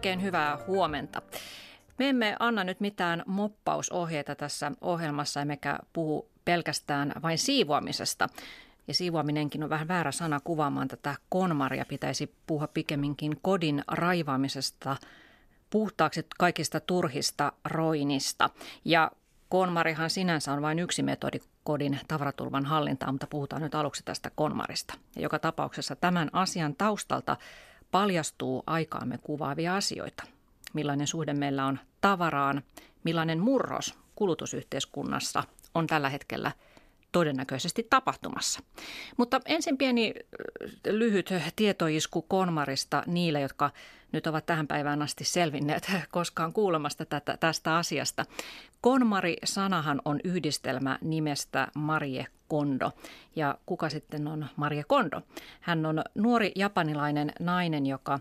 Oikein hyvää huomenta. Me emme anna nyt mitään moppausohjeita tässä ohjelmassa, emmekä puhu pelkästään vain siivoamisesta. Ja siivoaminenkin on vähän väärä sana kuvaamaan tätä konmaria. Pitäisi puhua pikemminkin kodin raivaamisesta puhtaaksi kaikista turhista roinista. Ja konmarihan sinänsä on vain yksi metodi kodin tavaratulvan hallintaan, mutta puhutaan nyt aluksi tästä konmarista. Ja joka tapauksessa tämän asian taustalta paljastuu aikaamme kuvaavia asioita. Millainen suhde meillä on tavaraan, millainen murros kulutusyhteiskunnassa on tällä hetkellä todennäköisesti tapahtumassa. Mutta ensin pieni lyhyt tietoisku Konmarista niille, jotka nyt ovat tähän päivään asti selvinneet koskaan kuulemasta tätä, tästä asiasta. Konmari-sanahan on yhdistelmä nimestä Marie Kondo. Ja kuka sitten on Marie Kondo? Hän on nuori japanilainen nainen, joka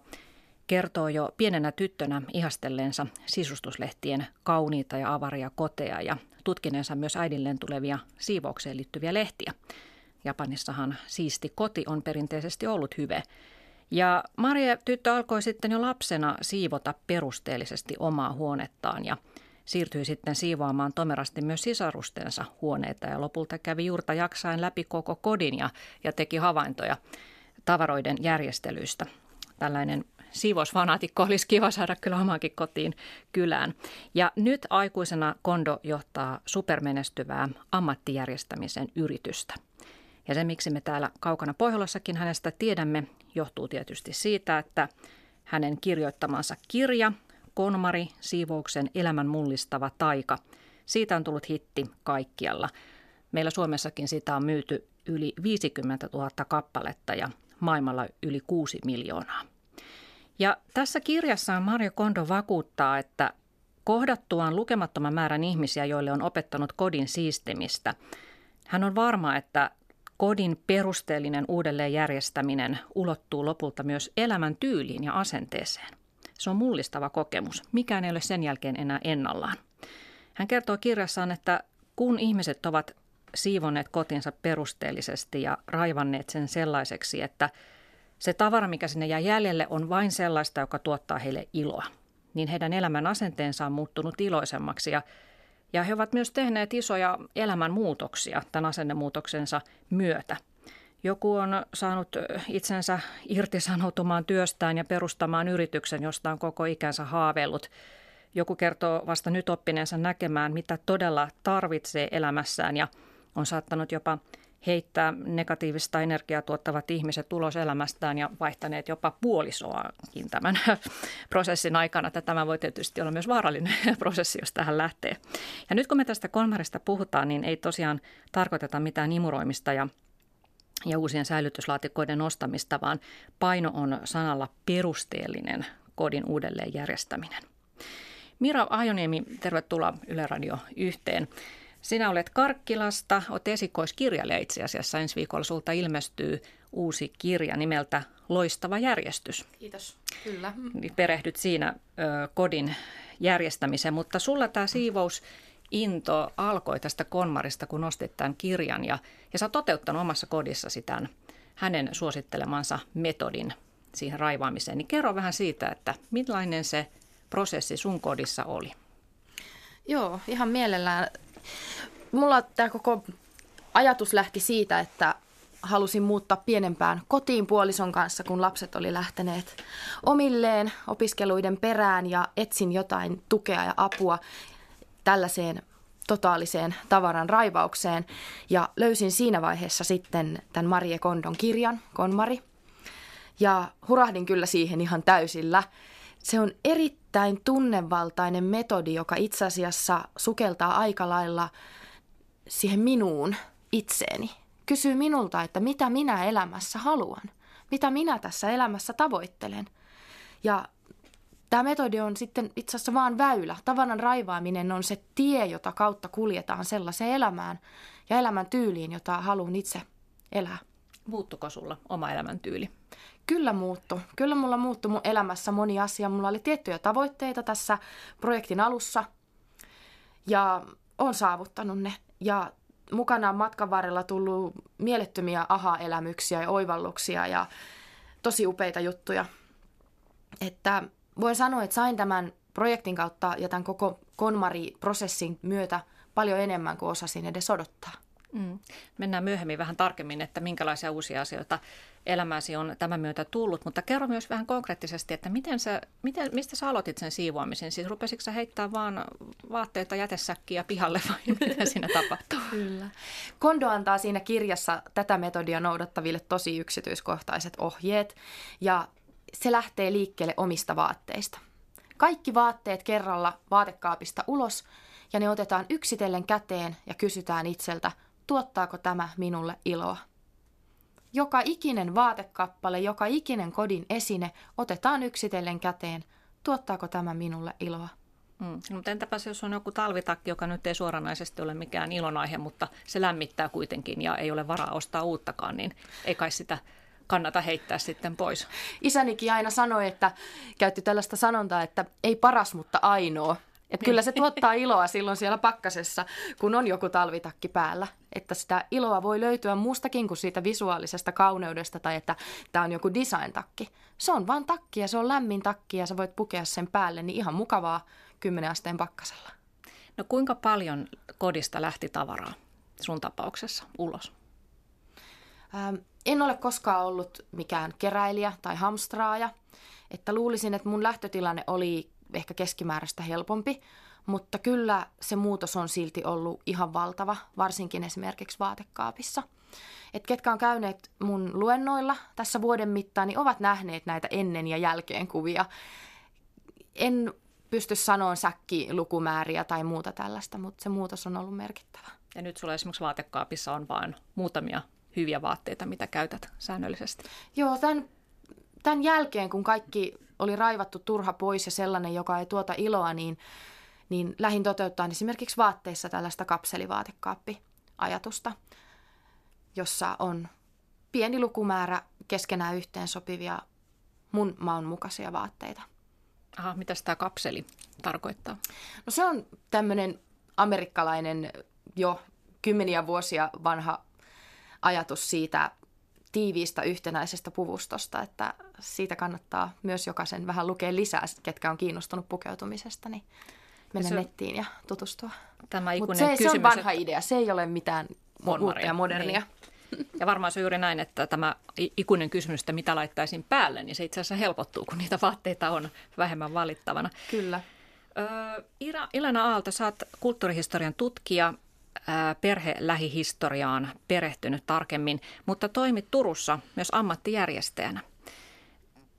kertoo jo pienenä tyttönä ihastelleensa sisustuslehtien kauniita ja avaria koteja ja tutkineensa myös äidilleen tulevia siivoukseen liittyviä lehtiä. Japanissahan siisti koti on perinteisesti ollut hyve. Ja Maria tyttö alkoi sitten jo lapsena siivota perusteellisesti omaa huonettaan ja siirtyi sitten siivoamaan tomerasti myös sisarustensa huoneita ja lopulta kävi juurta jaksain läpi koko kodin ja, ja teki havaintoja tavaroiden järjestelyistä. Tällainen siivousfanaatikko olisi kiva saada kyllä omaankin kotiin kylään. Ja nyt aikuisena Kondo johtaa supermenestyvää ammattijärjestämisen yritystä. Ja se, miksi me täällä kaukana Pohjolassakin hänestä tiedämme, johtuu tietysti siitä, että hänen kirjoittamansa kirja Konmari, siivouksen elämän mullistava taika, siitä on tullut hitti kaikkialla. Meillä Suomessakin sitä on myyty yli 50 000 kappaletta ja maailmalla yli 6 miljoonaa. Ja tässä kirjassa Mario Kondo vakuuttaa, että kohdattuaan lukemattoman määrän ihmisiä, joille on opettanut kodin siistimistä, hän on varma, että kodin perusteellinen uudelleenjärjestäminen ulottuu lopulta myös elämän tyyliin ja asenteeseen. Se on mullistava kokemus. Mikään ei ole sen jälkeen enää ennallaan. Hän kertoo kirjassaan, että kun ihmiset ovat siivoneet kotinsa perusteellisesti ja raivanneet sen sellaiseksi, että se tavara, mikä sinne jää jäljelle, on vain sellaista, joka tuottaa heille iloa. Niin heidän elämän asenteensa on muuttunut iloisemmaksi ja, ja he ovat myös tehneet isoja elämänmuutoksia tämän asennemuutoksensa myötä. Joku on saanut itsensä irtisanoutumaan työstään ja perustamaan yrityksen, josta on koko ikänsä haaveillut. Joku kertoo vasta nyt oppineensa näkemään, mitä todella tarvitsee elämässään ja on saattanut jopa heittää negatiivista energiaa tuottavat ihmiset ulos elämästään ja vaihtaneet jopa puolisoakin tämän prosessin aikana. Tämä voi tietysti olla myös vaarallinen prosessi, jos tähän lähtee. Ja nyt kun me tästä kolmarista puhutaan, niin ei tosiaan tarkoiteta mitään imuroimista ja ja uusien säilytyslaatikoiden nostamista, vaan paino on sanalla perusteellinen kodin uudelleen järjestäminen. Mira Ajoniemi, tervetuloa Yle Radio yhteen. Sinä olet Karkkilasta, olet esikoiskirjailija itse asiassa. Ensi viikolla sulta ilmestyy uusi kirja nimeltä Loistava järjestys. Kiitos, kyllä. Niin perehdyt siinä ö, kodin järjestämiseen, mutta sulla tämä siivous into alkoi tästä Konmarista, kun nostit tämän kirjan ja, ja sä oot toteuttanut omassa kodissasi tämän hänen suosittelemansa metodin siihen raivaamiseen. Niin kerro vähän siitä, että millainen se prosessi sun kodissa oli. Joo, ihan mielellään mulla tämä koko ajatus lähti siitä, että halusin muuttaa pienempään kotiin puolison kanssa, kun lapset oli lähteneet omilleen opiskeluiden perään ja etsin jotain tukea ja apua tällaiseen totaaliseen tavaran raivaukseen. Ja löysin siinä vaiheessa sitten tämän Marie Kondon kirjan, Konmari. Ja hurahdin kyllä siihen ihan täysillä. Se on erittäin tunnevaltainen metodi, joka itse asiassa sukeltaa aika lailla siihen minuun itseeni. Kysyy minulta, että mitä minä elämässä haluan. Mitä minä tässä elämässä tavoittelen. Ja tämä metodi on sitten itse asiassa vaan väylä. Tavaran raivaaminen on se tie, jota kautta kuljetaan sellaiseen elämään ja elämän tyyliin, jota haluan itse elää. Muuttuko sulla oma elämäntyyli? Kyllä muuttu. Kyllä mulla muuttui mun elämässä moni asia. Mulla oli tiettyjä tavoitteita tässä projektin alussa ja on saavuttanut ne. Ja mukana on matkan varrella tullut mielettömiä aha-elämyksiä ja oivalluksia ja tosi upeita juttuja. Että voin sanoa, että sain tämän projektin kautta ja tämän koko KonMari-prosessin myötä paljon enemmän kuin osasin edes odottaa. Mm. Mennään myöhemmin vähän tarkemmin, että minkälaisia uusia asioita elämäsi on tämän myötä tullut, mutta kerro myös vähän konkreettisesti, että miten sä, miten, mistä sä aloitit sen siivoamisen? Siis rupesitko sä heittää vaan vaatteita jätesäkkiä pihalle vai mitä siinä tapahtuu? Kyllä. Kondo antaa siinä kirjassa tätä metodia noudattaville tosi yksityiskohtaiset ohjeet ja se lähtee liikkeelle omista vaatteista. Kaikki vaatteet kerralla vaatekaapista ulos ja ne otetaan yksitellen käteen ja kysytään itseltä, tuottaako tämä minulle iloa. Joka ikinen vaatekappale, joka ikinen kodin esine otetaan yksitellen käteen. Tuottaako tämä minulle iloa? Mm. No, mutta entäpä jos on joku talvitakki, joka nyt ei suoranaisesti ole mikään ilonaihe, mutta se lämmittää kuitenkin ja ei ole varaa ostaa uuttakaan, niin ei kai sitä kannata heittää sitten pois. Isänikin aina sanoi, että käytti tällaista sanontaa, että ei paras, mutta ainoa. Että kyllä se tuottaa iloa silloin siellä pakkasessa, kun on joku talvitakki päällä. Että sitä iloa voi löytyä muustakin kuin siitä visuaalisesta kauneudesta tai että tämä on joku design-takki. Se on vaan takki ja se on lämmin takki ja sä voit pukea sen päälle, niin ihan mukavaa 10 asteen pakkasella. No kuinka paljon kodista lähti tavaraa sun tapauksessa ulos? Ähm, en ole koskaan ollut mikään keräilijä tai hamstraaja. Että luulisin, että mun lähtötilanne oli ehkä keskimääräistä helpompi, mutta kyllä se muutos on silti ollut ihan valtava, varsinkin esimerkiksi vaatekaapissa. Et ketkä on käyneet mun luennoilla tässä vuoden mittaan, niin ovat nähneet näitä ennen ja jälkeen kuvia. En pysty sanoa säkkilukumääriä tai muuta tällaista, mutta se muutos on ollut merkittävä. Ja nyt sulla esimerkiksi vaatekaapissa on vain muutamia hyviä vaatteita, mitä käytät säännöllisesti. Joo, tämän, tämän jälkeen, kun kaikki oli raivattu turha pois ja sellainen, joka ei tuota iloa, niin, niin lähin toteuttaa esimerkiksi vaatteissa tällaista kapselivaatekaappi-ajatusta, jossa on pieni lukumäärä keskenään yhteensopivia mun maun mukaisia vaatteita. Aha, mitä tämä kapseli tarkoittaa? No se on tämmöinen amerikkalainen jo kymmeniä vuosia vanha ajatus siitä tiiviistä yhtenäisestä puvustosta, että siitä kannattaa myös jokaisen vähän lukea lisää, ketkä on kiinnostunut pukeutumisesta, niin mennä se, nettiin ja tutustua. Tämä Mutta se, kysymys, se on vanha että... idea, se ei ole mitään uutta ja modernia. Niin. Ja varmaan se on juuri näin, että tämä ikuinen kysymys, että mitä laittaisin päälle, niin se itse asiassa helpottuu, kun niitä vaatteita on vähemmän valittavana. Kyllä. Öö, Ilana Aalto, sä oot kulttuurihistorian tutkija perhelähihistoriaan perehtynyt tarkemmin, mutta toimit Turussa myös ammattijärjestäjänä.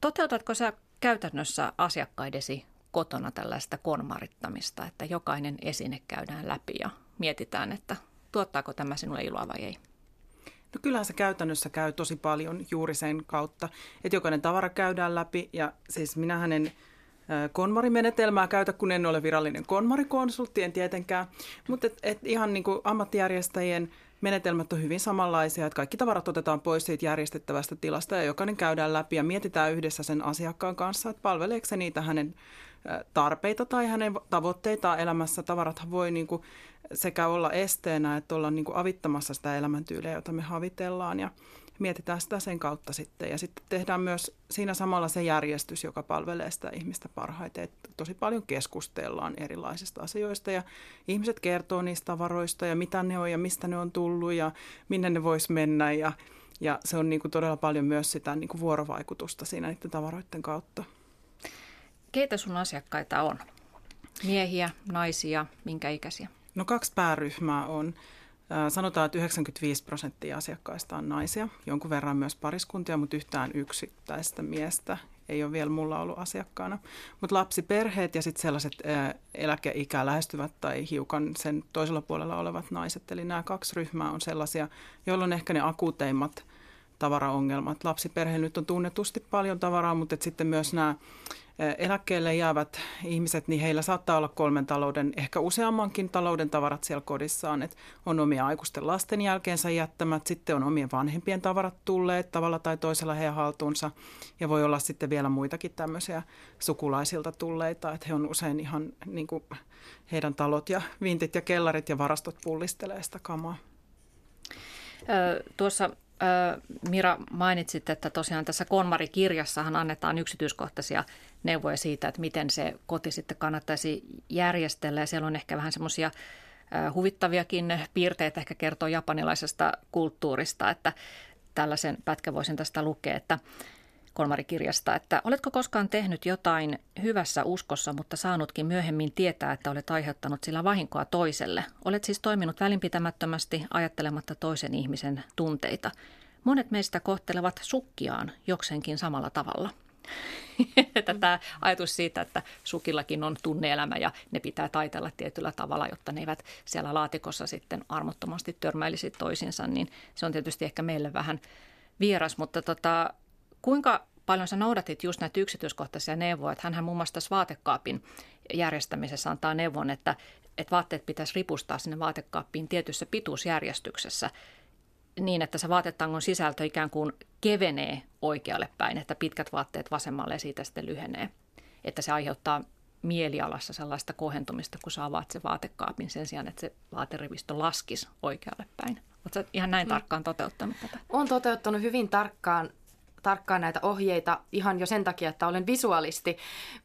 Toteutatko sä käytännössä asiakkaidesi kotona tällaista konmarittamista, että jokainen esine käydään läpi ja mietitään, että tuottaako tämä sinulle iloa vai ei? No kyllähän se käytännössä käy tosi paljon juuri sen kautta, että jokainen tavara käydään läpi ja siis minähän en konmarimenetelmää käytä, kun en ole virallinen konmarikonsultti, en tietenkään. Mutta et, et ihan niin kuin ammattijärjestäjien menetelmät on hyvin samanlaisia, että kaikki tavarat otetaan pois siitä järjestettävästä tilasta ja jokainen käydään läpi ja mietitään yhdessä sen asiakkaan kanssa, että palveleeko se niitä hänen tarpeita tai hänen tavoitteitaan elämässä. Tavarathan voi niin kuin sekä olla esteenä että olla niin kuin avittamassa sitä elämäntyyliä, jota me havitellaan. Ja mietitään sitä sen kautta sitten. Ja sitten tehdään myös siinä samalla se järjestys, joka palvelee sitä ihmistä parhaiten. Et tosi paljon keskustellaan erilaisista asioista ja ihmiset kertoo niistä tavaroista ja mitä ne on ja mistä ne on tullut ja minne ne vois mennä. Ja, ja se on niin kuin todella paljon myös sitä niin kuin vuorovaikutusta siinä niiden tavaroiden kautta. Keitä sun asiakkaita on? Miehiä, naisia, minkä ikäisiä? No kaksi pääryhmää on. Sanotaan, että 95 prosenttia asiakkaista on naisia, jonkun verran myös pariskuntia, mutta yhtään yksittäistä miestä ei ole vielä mulla ollut asiakkaana. Mutta lapsiperheet ja sitten sellaiset eläkeikää lähestyvät tai hiukan sen toisella puolella olevat naiset. Eli nämä kaksi ryhmää on sellaisia, joilla on ehkä ne akuuteimmat tavaraongelmat. Lapsiperhe nyt on tunnetusti paljon tavaraa, mutta sitten myös nämä eläkkeelle jäävät ihmiset, niin heillä saattaa olla kolmen talouden, ehkä useammankin talouden tavarat siellä kodissaan. Et on omia aikuisten lasten jälkeensä jättämät, sitten on omien vanhempien tavarat tulleet tavalla tai toisella heidän haltuunsa. Ja voi olla sitten vielä muitakin tämmöisiä sukulaisilta tulleita, että he on usein ihan niin kuin heidän talot ja vintit ja kellarit ja varastot pullistelee sitä kamaa. Tuossa Mira mainitsit, että tosiaan tässä Konmari-kirjassahan annetaan yksityiskohtaisia neuvoja siitä, että miten se koti sitten kannattaisi järjestellä. Ja siellä on ehkä vähän semmoisia huvittaviakin piirteitä ehkä kertoo japanilaisesta kulttuurista, että tällaisen pätkän voisin tästä lukea, että Kolmarikirjasta, että oletko koskaan tehnyt jotain hyvässä uskossa, mutta saanutkin myöhemmin tietää, että olet aiheuttanut sillä vahinkoa toiselle. Olet siis toiminut välinpitämättömästi ajattelematta toisen ihmisen tunteita. Monet meistä kohtelevat sukkiaan jokseenkin samalla tavalla. Tämä ajatus siitä, että sukillakin on tunneelämä ja ne pitää taitella tietyllä tavalla, jotta ne eivät siellä laatikossa sitten armottomasti törmäilisi toisinsa, niin se on tietysti ehkä meille vähän vieras, mutta tota, kuinka paljon sä noudatit just näitä yksityiskohtaisia neuvoja, että hänhän muun muassa tässä vaatekaapin järjestämisessä antaa neuvon, että, että vaatteet pitäisi ripustaa sinne vaatekaappiin tietyssä pituusjärjestyksessä niin, että se vaatetangon sisältö ikään kuin kevenee oikealle päin, että pitkät vaatteet vasemmalle ja siitä sitten lyhenee. Että se aiheuttaa mielialassa sellaista kohentumista, kun sä avaat se vaatekaapin sen sijaan, että se vaaterivistö laskisi oikealle päin. Oletko ihan näin mm. tarkkaan toteuttanut tätä? Olen toteuttanut hyvin tarkkaan tarkkaan näitä ohjeita ihan jo sen takia, että olen visuaalisti.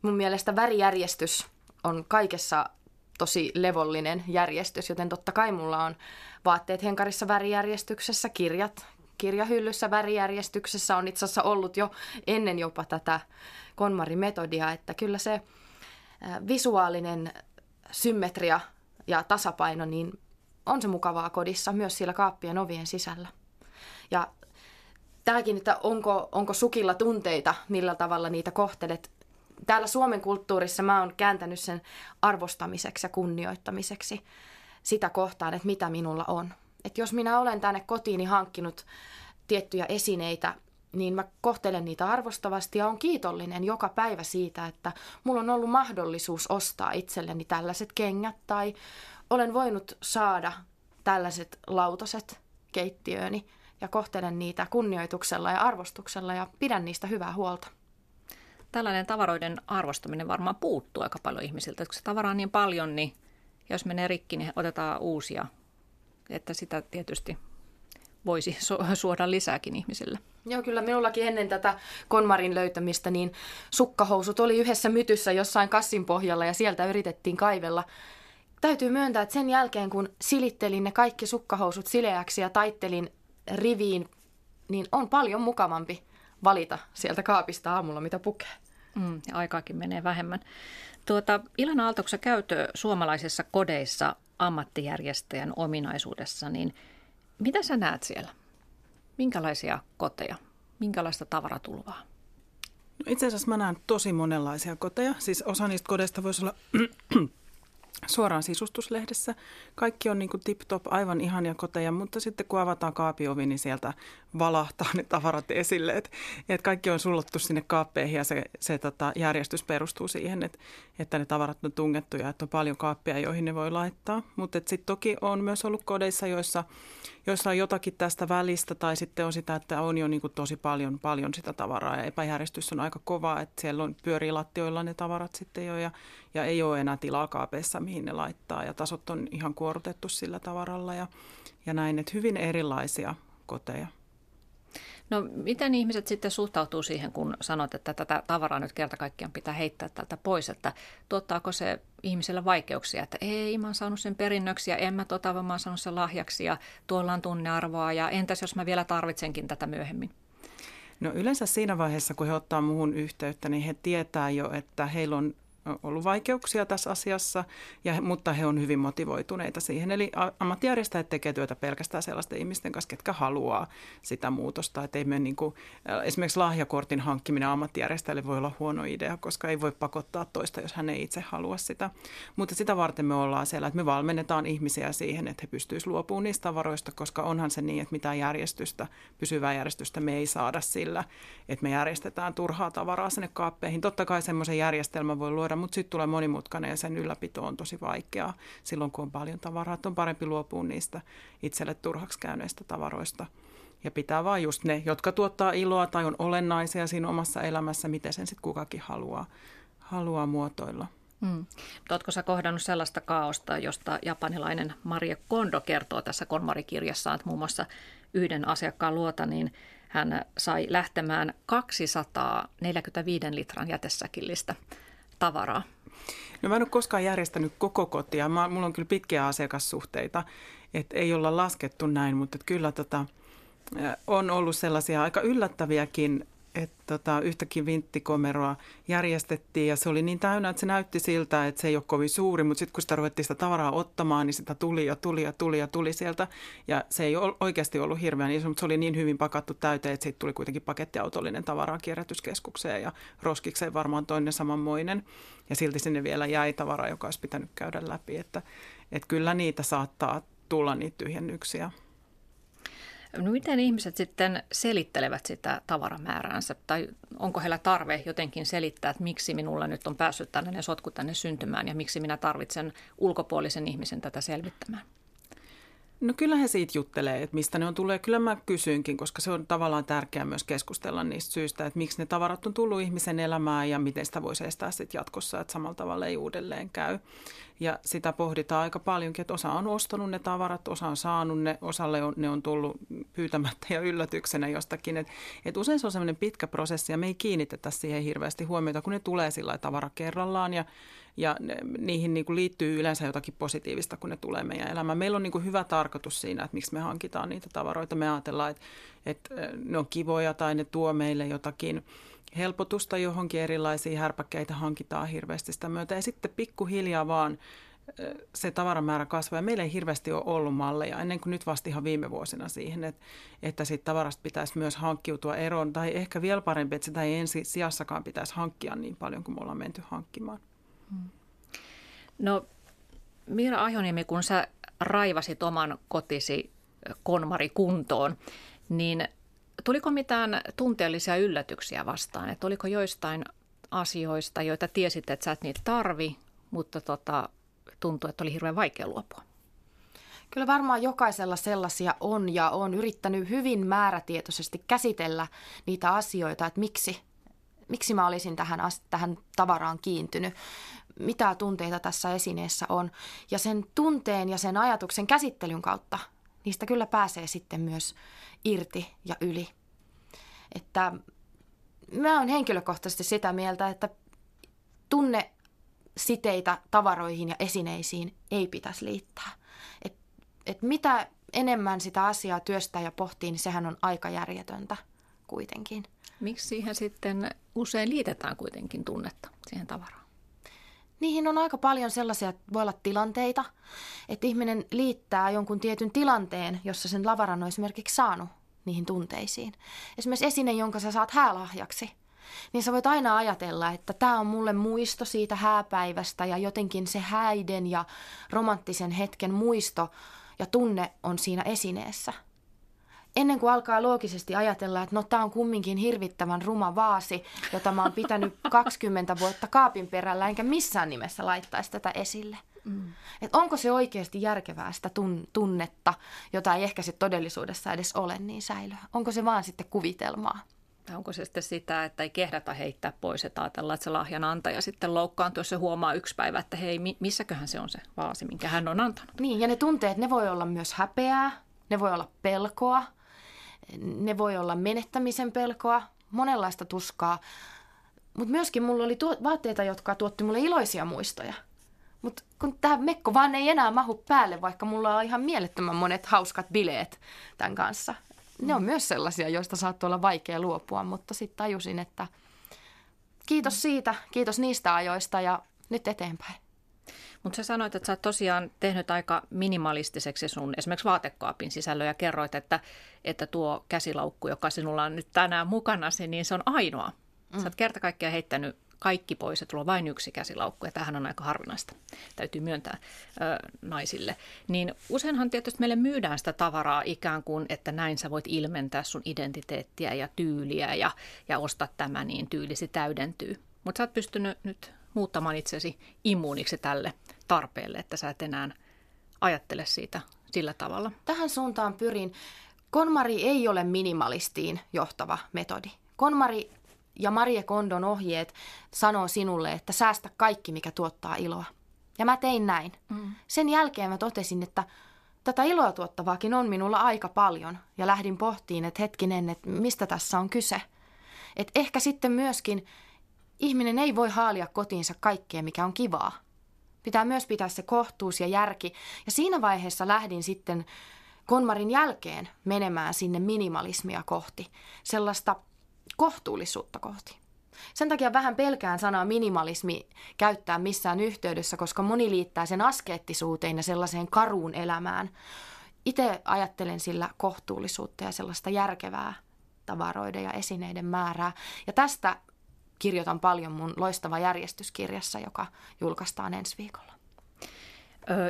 Mun mielestä värijärjestys on kaikessa tosi levollinen järjestys, joten totta kai mulla on vaatteet henkarissa värijärjestyksessä, kirjat kirjahyllyssä värijärjestyksessä on itse asiassa ollut jo ennen jopa tätä konmarimetodia, että kyllä se visuaalinen symmetria ja tasapaino, niin on se mukavaa kodissa myös siellä kaappien ovien sisällä. Ja tämäkin, että onko, onko sukilla tunteita, millä tavalla niitä kohtelet. Täällä Suomen kulttuurissa mä oon kääntänyt sen arvostamiseksi ja kunnioittamiseksi sitä kohtaan, että mitä minulla on. Että jos minä olen tänne kotiini hankkinut tiettyjä esineitä, niin mä kohtelen niitä arvostavasti ja on kiitollinen joka päivä siitä, että mulla on ollut mahdollisuus ostaa itselleni tällaiset kengät tai olen voinut saada tällaiset lautaset keittiööni ja kohtelen niitä kunnioituksella ja arvostuksella ja pidän niistä hyvää huolta. Tällainen tavaroiden arvostaminen varmaan puuttuu aika paljon ihmisiltä. Että kun se tavaraa on niin paljon, niin jos menee rikki, niin otetaan uusia. Että sitä tietysti voisi suoda lisääkin ihmisille. Joo, kyllä minullakin ennen tätä konmarin löytämistä, niin sukkahousut oli yhdessä mytyssä jossain kassin pohjalla ja sieltä yritettiin kaivella. Täytyy myöntää, että sen jälkeen kun silittelin ne kaikki sukkahousut sileäksi ja taittelin riviin, niin on paljon mukavampi valita sieltä kaapista aamulla, mitä pukee. Mm, ja aikaakin menee vähemmän. Tuota, Ilana Aaltoksa käytö suomalaisissa kodeissa ammattijärjestäjän ominaisuudessa, niin mitä sä näet siellä? Minkälaisia koteja? Minkälaista tavaratulvaa? No itse asiassa mä näen tosi monenlaisia koteja. Siis osa niistä kodeista voisi olla suoraan sisustuslehdessä. Kaikki on niin tip-top, aivan ihania koteja, mutta sitten kun avataan kaapiovi, niin sieltä valahtaa ne tavarat esille. Et, et kaikki on sullottu sinne kaappeihin ja se, se tota, järjestys perustuu siihen, et, että ne tavarat on tungettu ja että on paljon kaappeja, joihin ne voi laittaa. Mutta sitten toki on myös ollut kodeissa, joissa, joissa on jotakin tästä välistä tai sitten on sitä, että on jo niin tosi paljon, paljon sitä tavaraa ja epäjärjestys on aika kova, että siellä on pyörii lattioilla ne tavarat sitten jo ja, ja ei ole enää tilaa kaapeissa, mihin ne laittaa ja tasot on ihan kuorutettu sillä tavaralla ja, ja näin, että hyvin erilaisia koteja. No miten ihmiset sitten suhtautuu siihen, kun sanot, että tätä tavaraa nyt kerta kaikkiaan pitää heittää tältä pois, että tuottaako se ihmisellä vaikeuksia, että ei, mä oon saanut sen perinnöksi ja en mä tota, vaan mä oon saanut sen lahjaksi ja tuolla on tunnearvoa ja entäs jos mä vielä tarvitsenkin tätä myöhemmin? No yleensä siinä vaiheessa, kun he ottaa muuhun yhteyttä, niin he tietää jo, että heillä on ollut vaikeuksia tässä asiassa, ja, mutta he on hyvin motivoituneita siihen. Eli ammattijärjestäjät tekee työtä pelkästään sellaisten ihmisten kanssa, ketkä haluaa sitä muutosta. Että ei me niin kuin, esimerkiksi lahjakortin hankkiminen ammattijärjestäjälle voi olla huono idea, koska ei voi pakottaa toista, jos hän ei itse halua sitä. Mutta sitä varten me ollaan siellä, että me valmennetaan ihmisiä siihen, että he pystyisivät luopumaan niistä tavaroista, koska onhan se niin, että mitään järjestystä, pysyvää järjestystä me ei saada sillä, että me järjestetään turhaa tavaraa sinne kaappeihin. Totta kai semmoisen järjestelmän voi luoda saada, mutta sitten tulee monimutkainen ja sen ylläpito on tosi vaikeaa silloin, kun on paljon tavaraa. On parempi luopua niistä itselle turhaksi käyneistä tavaroista. Ja pitää vaan just ne, jotka tuottaa iloa tai on olennaisia siinä omassa elämässä, miten sen sitten kukakin haluaa, haluaa muotoilla. Hmm. Oletko sä kohdannut sellaista kaaosta, josta japanilainen Maria Kondo kertoo tässä Konmari-kirjassaan, että muun muassa yhden asiakkaan luota, niin hän sai lähtemään 245 litran jätesäkillistä tavaraa. No mä en ole koskaan järjestänyt koko kotia. Mä, mulla on kyllä pitkiä asiakassuhteita, että ei olla laskettu näin, mutta kyllä tota, on ollut sellaisia aika yllättäviäkin että tota, yhtäkin vinttikomeroa järjestettiin ja se oli niin täynnä, että se näytti siltä, että se ei ole kovin suuri, mutta sitten kun sitä ruvettiin sitä tavaraa ottamaan, niin sitä tuli ja tuli ja tuli ja tuli sieltä ja se ei oikeasti ollut hirveän iso, mutta se oli niin hyvin pakattu täyteen, että siitä tuli kuitenkin pakettiautollinen tavaraa kierrätyskeskukseen ja roskikseen varmaan toinen samanmoinen ja silti sinne vielä jäi tavaraa, joka olisi pitänyt käydä läpi, että, että kyllä niitä saattaa tulla niitä tyhjennyksiä. No miten ihmiset sitten selittelevät sitä tavaramääräänsä tai onko heillä tarve jotenkin selittää, että miksi minulla nyt on päässyt tällainen sotku tänne syntymään ja miksi minä tarvitsen ulkopuolisen ihmisen tätä selvittämään? No kyllä he siitä juttelee, että mistä ne on tullut. Kyllä mä kysyinkin, koska se on tavallaan tärkeää myös keskustella niistä syistä, että miksi ne tavarat on tullut ihmisen elämään ja miten sitä voisi estää sitten jatkossa, että samalla tavalla ei uudelleen käy. Ja sitä pohditaan aika paljonkin, että osa on ostanut ne tavarat, osa on saanut ne, osalle on, ne on tullut pyytämättä ja yllätyksenä jostakin. Et, et usein se on semmoinen pitkä prosessi ja me ei kiinnitetä siihen hirveästi huomiota, kun ne tulee sillä tavara kerrallaan ja ja niihin niin kuin liittyy yleensä jotakin positiivista, kun ne tulee meidän elämään. Meillä on niin kuin hyvä tarkoitus siinä, että miksi me hankitaan niitä tavaroita. Me ajatellaan, että, että ne on kivoja tai ne tuo meille jotakin helpotusta johonkin erilaisiin härpäkkeitä hankitaan hirveästi sitä myötä. Ja sitten pikkuhiljaa vaan se tavaramäärä kasvaa. Meillä ei hirveästi ole ollut malleja, ennen kuin nyt vasta ihan viime vuosina siihen, että, että siitä tavarasta pitäisi myös hankkiutua eroon. Tai ehkä vielä parempi, että sitä ei ensi sijassakaan pitäisi hankkia niin paljon kuin me ollaan menty hankkimaan. No Miira Ahoniemi, kun sä raivasit oman kotisi konmari kuntoon, niin tuliko mitään tunteellisia yllätyksiä vastaan? Että oliko joistain asioista, joita tiesit, että sä et niitä tarvi, mutta tota, tuntui, että oli hirveän vaikea luopua? Kyllä varmaan jokaisella sellaisia on ja on yrittänyt hyvin määrätietoisesti käsitellä niitä asioita, että miksi, miksi mä olisin tähän, tähän tavaraan kiintynyt mitä tunteita tässä esineessä on. Ja sen tunteen ja sen ajatuksen käsittelyn kautta niistä kyllä pääsee sitten myös irti ja yli. Että mä oon henkilökohtaisesti sitä mieltä, että tunne siteitä tavaroihin ja esineisiin ei pitäisi liittää. Et, et mitä enemmän sitä asiaa työstää ja pohtii, niin sehän on aika järjetöntä kuitenkin. Miksi siihen sitten usein liitetään kuitenkin tunnetta siihen tavaraan? Niihin on aika paljon sellaisia, että voi olla tilanteita, että ihminen liittää jonkun tietyn tilanteen, jossa sen lavaran on esimerkiksi saanut niihin tunteisiin. Esimerkiksi esine, jonka sä saat häälahjaksi, niin sä voit aina ajatella, että tämä on mulle muisto siitä hääpäivästä ja jotenkin se häiden ja romanttisen hetken muisto ja tunne on siinä esineessä – ennen kuin alkaa loogisesti ajatella, että no tämä on kumminkin hirvittävän ruma vaasi, jota mä oon pitänyt 20 vuotta kaapin perällä, enkä missään nimessä laittaisi tätä esille. Mm. Et onko se oikeasti järkevää sitä tun- tunnetta, jota ei ehkä sit todellisuudessa edes ole, niin säilyä? Onko se vaan sitten kuvitelmaa? Tai onko se sitten sitä, että ei kehdata heittää pois, että ajatellaan, että se lahjan antaja sitten loukkaantuu, jos se huomaa yksi päivä, että hei, missäköhän se on se vaasi, minkä hän on antanut. Niin, ja ne tunteet, ne voi olla myös häpeää, ne voi olla pelkoa, ne voi olla menettämisen pelkoa, monenlaista tuskaa. Mutta myöskin mulla oli tuo, vaatteita, jotka tuotti mulle iloisia muistoja. Mutta kun tämä mekko vaan ei enää mahu päälle, vaikka mulla on ihan mielettömän monet hauskat bileet tämän kanssa. Ne on mm. myös sellaisia, joista saattoi olla vaikea luopua, mutta sitten tajusin, että kiitos siitä, kiitos niistä ajoista ja nyt eteenpäin. Mutta sä sanoit, että sä oot tosiaan tehnyt aika minimalistiseksi sun esimerkiksi vaatekaapin sisällön ja kerroit, että, että tuo käsilaukku, joka sinulla on nyt tänään mukanasi, niin se on ainoa. Mm. Sä oot kerta kaikkiaan heittänyt kaikki pois ja tulla vain yksi käsilaukku, ja tämähän on aika harvinaista, täytyy myöntää ö, naisille. Niin useinhan tietysti meille myydään sitä tavaraa ikään kuin, että näin sä voit ilmentää sun identiteettiä ja tyyliä ja, ja ostaa tämä, niin tyylisi täydentyy. Mutta sä oot pystynyt nyt muuttamaan itsesi immuuniksi tälle tarpeelle, että sä et enää ajattele siitä sillä tavalla. Tähän suuntaan pyrin. Konmari ei ole minimalistiin johtava metodi. Konmari ja Marie Kondon ohjeet sanoo sinulle, että säästä kaikki, mikä tuottaa iloa. Ja mä tein näin. Mm. Sen jälkeen mä totesin, että tätä iloa tuottavaakin on minulla aika paljon ja lähdin pohtiin, että hetkinen, että mistä tässä on kyse. Että ehkä sitten myöskin ihminen ei voi haalia kotiinsa kaikkea, mikä on kivaa. Pitää myös pitää se kohtuus ja järki. Ja siinä vaiheessa lähdin sitten konmarin jälkeen menemään sinne minimalismia kohti, sellaista kohtuullisuutta kohti. Sen takia vähän pelkään sanaa minimalismi käyttää missään yhteydessä, koska moni liittää sen askeettisuuteen ja sellaiseen karuun elämään. Itse ajattelen sillä kohtuullisuutta ja sellaista järkevää tavaroiden ja esineiden määrää. Ja tästä kirjoitan paljon mun loistava järjestyskirjassa, joka julkaistaan ensi viikolla.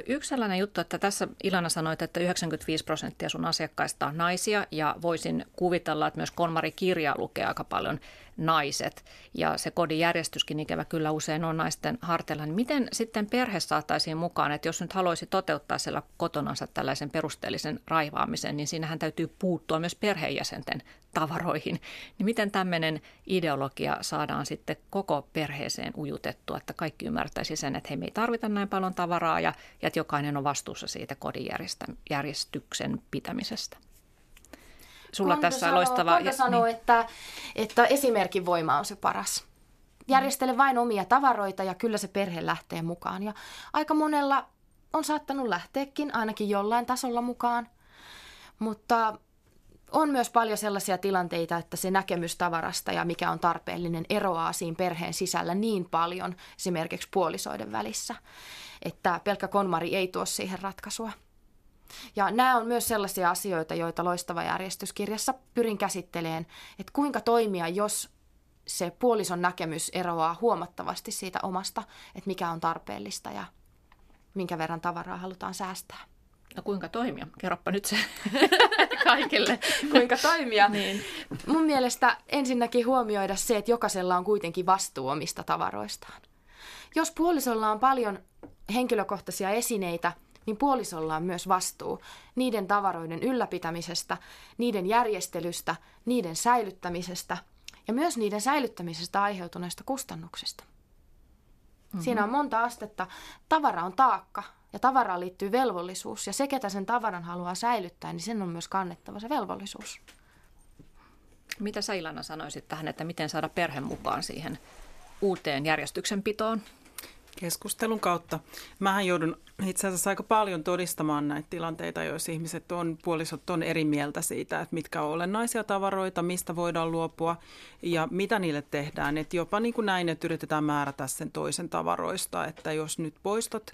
Yksi sellainen juttu, että tässä Ilana sanoit, että 95 prosenttia sun asiakkaista on naisia ja voisin kuvitella, että myös Konmari kirja lukee aika paljon naiset ja se kodin järjestyskin ikävä kyllä usein on naisten harteilla. Niin miten sitten perhe saataisiin mukaan, että jos nyt haluaisi toteuttaa siellä kotonansa tällaisen perusteellisen raivaamisen, niin siinähän täytyy puuttua myös perheenjäsenten tavaroihin. Niin miten tämmöinen ideologia saadaan sitten koko perheeseen ujutettua, että kaikki ymmärtäisi sen, että hei me ei tarvita näin paljon tavaraa ja, ja että jokainen on vastuussa siitä kodin järjestyksen pitämisestä? Sulla Kondo tässä sanoo, loistava... Kondo sanoo, niin. että, että esimerkin voima on se paras. Järjestele vain omia tavaroita ja kyllä se perhe lähtee mukaan. Ja aika monella on saattanut lähteekin ainakin jollain tasolla mukaan. Mutta on myös paljon sellaisia tilanteita, että se näkemys tavarasta ja mikä on tarpeellinen eroaa siinä perheen sisällä niin paljon esimerkiksi puolisoiden välissä, että pelkkä konmari ei tuo siihen ratkaisua. Ja nämä on myös sellaisia asioita, joita loistava järjestyskirjassa pyrin käsitteleen, että kuinka toimia, jos se puolison näkemys eroaa huomattavasti siitä omasta, että mikä on tarpeellista ja minkä verran tavaraa halutaan säästää. No kuinka toimia? Kerropa nyt se kaikille. kuinka toimia? niin. Mun mielestä ensinnäkin huomioida se, että jokaisella on kuitenkin vastuu omista tavaroistaan. Jos puolisolla on paljon henkilökohtaisia esineitä, niin puolisolla on myös vastuu niiden tavaroiden ylläpitämisestä, niiden järjestelystä, niiden säilyttämisestä ja myös niiden säilyttämisestä aiheutuneista kustannuksista. Mm-hmm. Siinä on monta astetta. Tavara on taakka ja tavaraan liittyy velvollisuus ja se, ketä sen tavaran haluaa säilyttää, niin sen on myös kannettava se velvollisuus. Mitä sä Ilana sanoisit tähän, että miten saada perhe mukaan siihen uuteen järjestyksenpitoon? Keskustelun kautta. Mähän joudun itse asiassa aika paljon todistamaan näitä tilanteita, joissa ihmiset on, puolisot on eri mieltä siitä, että mitkä on olennaisia tavaroita, mistä voidaan luopua ja mitä niille tehdään. Et jopa niin kuin näin, että yritetään määrätä sen toisen tavaroista, että jos nyt poistat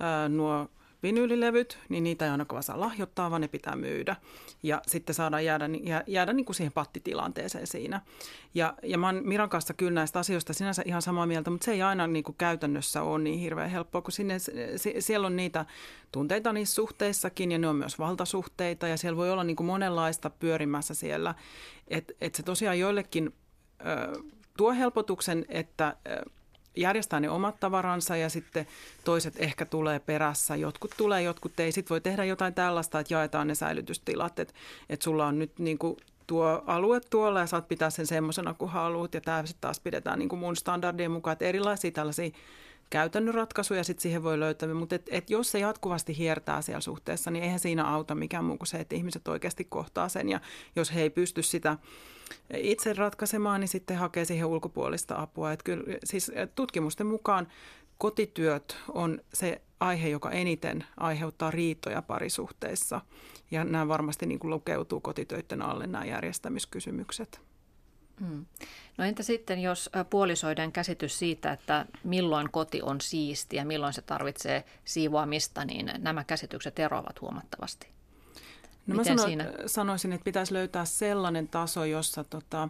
ää, nuo vinyylilevyt, niin niitä ei ainakaan saa lahjoittaa, vaan ne pitää myydä. Ja sitten saadaan jäädä, jäädä niin kuin siihen pattitilanteeseen siinä. Ja, ja mä oon Miran kanssa kyllä näistä asioista sinänsä ihan samaa mieltä, mutta se ei aina niin kuin käytännössä ole niin hirveän helppoa, kun sinne, siellä on niitä tunteita niissä suhteissakin ja ne on myös valtasuhteita ja siellä voi olla niin kuin monenlaista pyörimässä siellä. Että et se tosiaan joillekin ö, tuo helpotuksen, että järjestää ne omat tavaransa ja sitten toiset ehkä tulee perässä. Jotkut tulee, jotkut ei. Sitten voi tehdä jotain tällaista, että jaetaan ne säilytystilat, että, että sulla on nyt niin kuin tuo alue tuolla ja saat pitää sen semmoisena kuin haluat ja tämä sitten taas pidetään niin kuin mun standardien mukaan, että erilaisia tällaisia käytännön ratkaisuja sitten siihen voi löytää, mutta et, et jos se jatkuvasti hiertää siellä suhteessa, niin eihän siinä auta mikään muu kuin se, että ihmiset oikeasti kohtaa sen ja jos he ei pysty sitä itse ratkaisemaan, niin sitten hakee siihen ulkopuolista apua. Et kyllä, siis tutkimusten mukaan kotityöt on se aihe, joka eniten aiheuttaa riitoja parisuhteissa. Ja nämä varmasti niin lukeutuu kotitöiden alle nämä järjestämiskysymykset. Hmm. No entä sitten, jos puolisoiden käsitys siitä, että milloin koti on siisti ja milloin se tarvitsee siivoamista, niin nämä käsitykset eroavat huomattavasti? No Miten mä sano, siinä? sanoisin, että pitäisi löytää sellainen taso, jossa tota,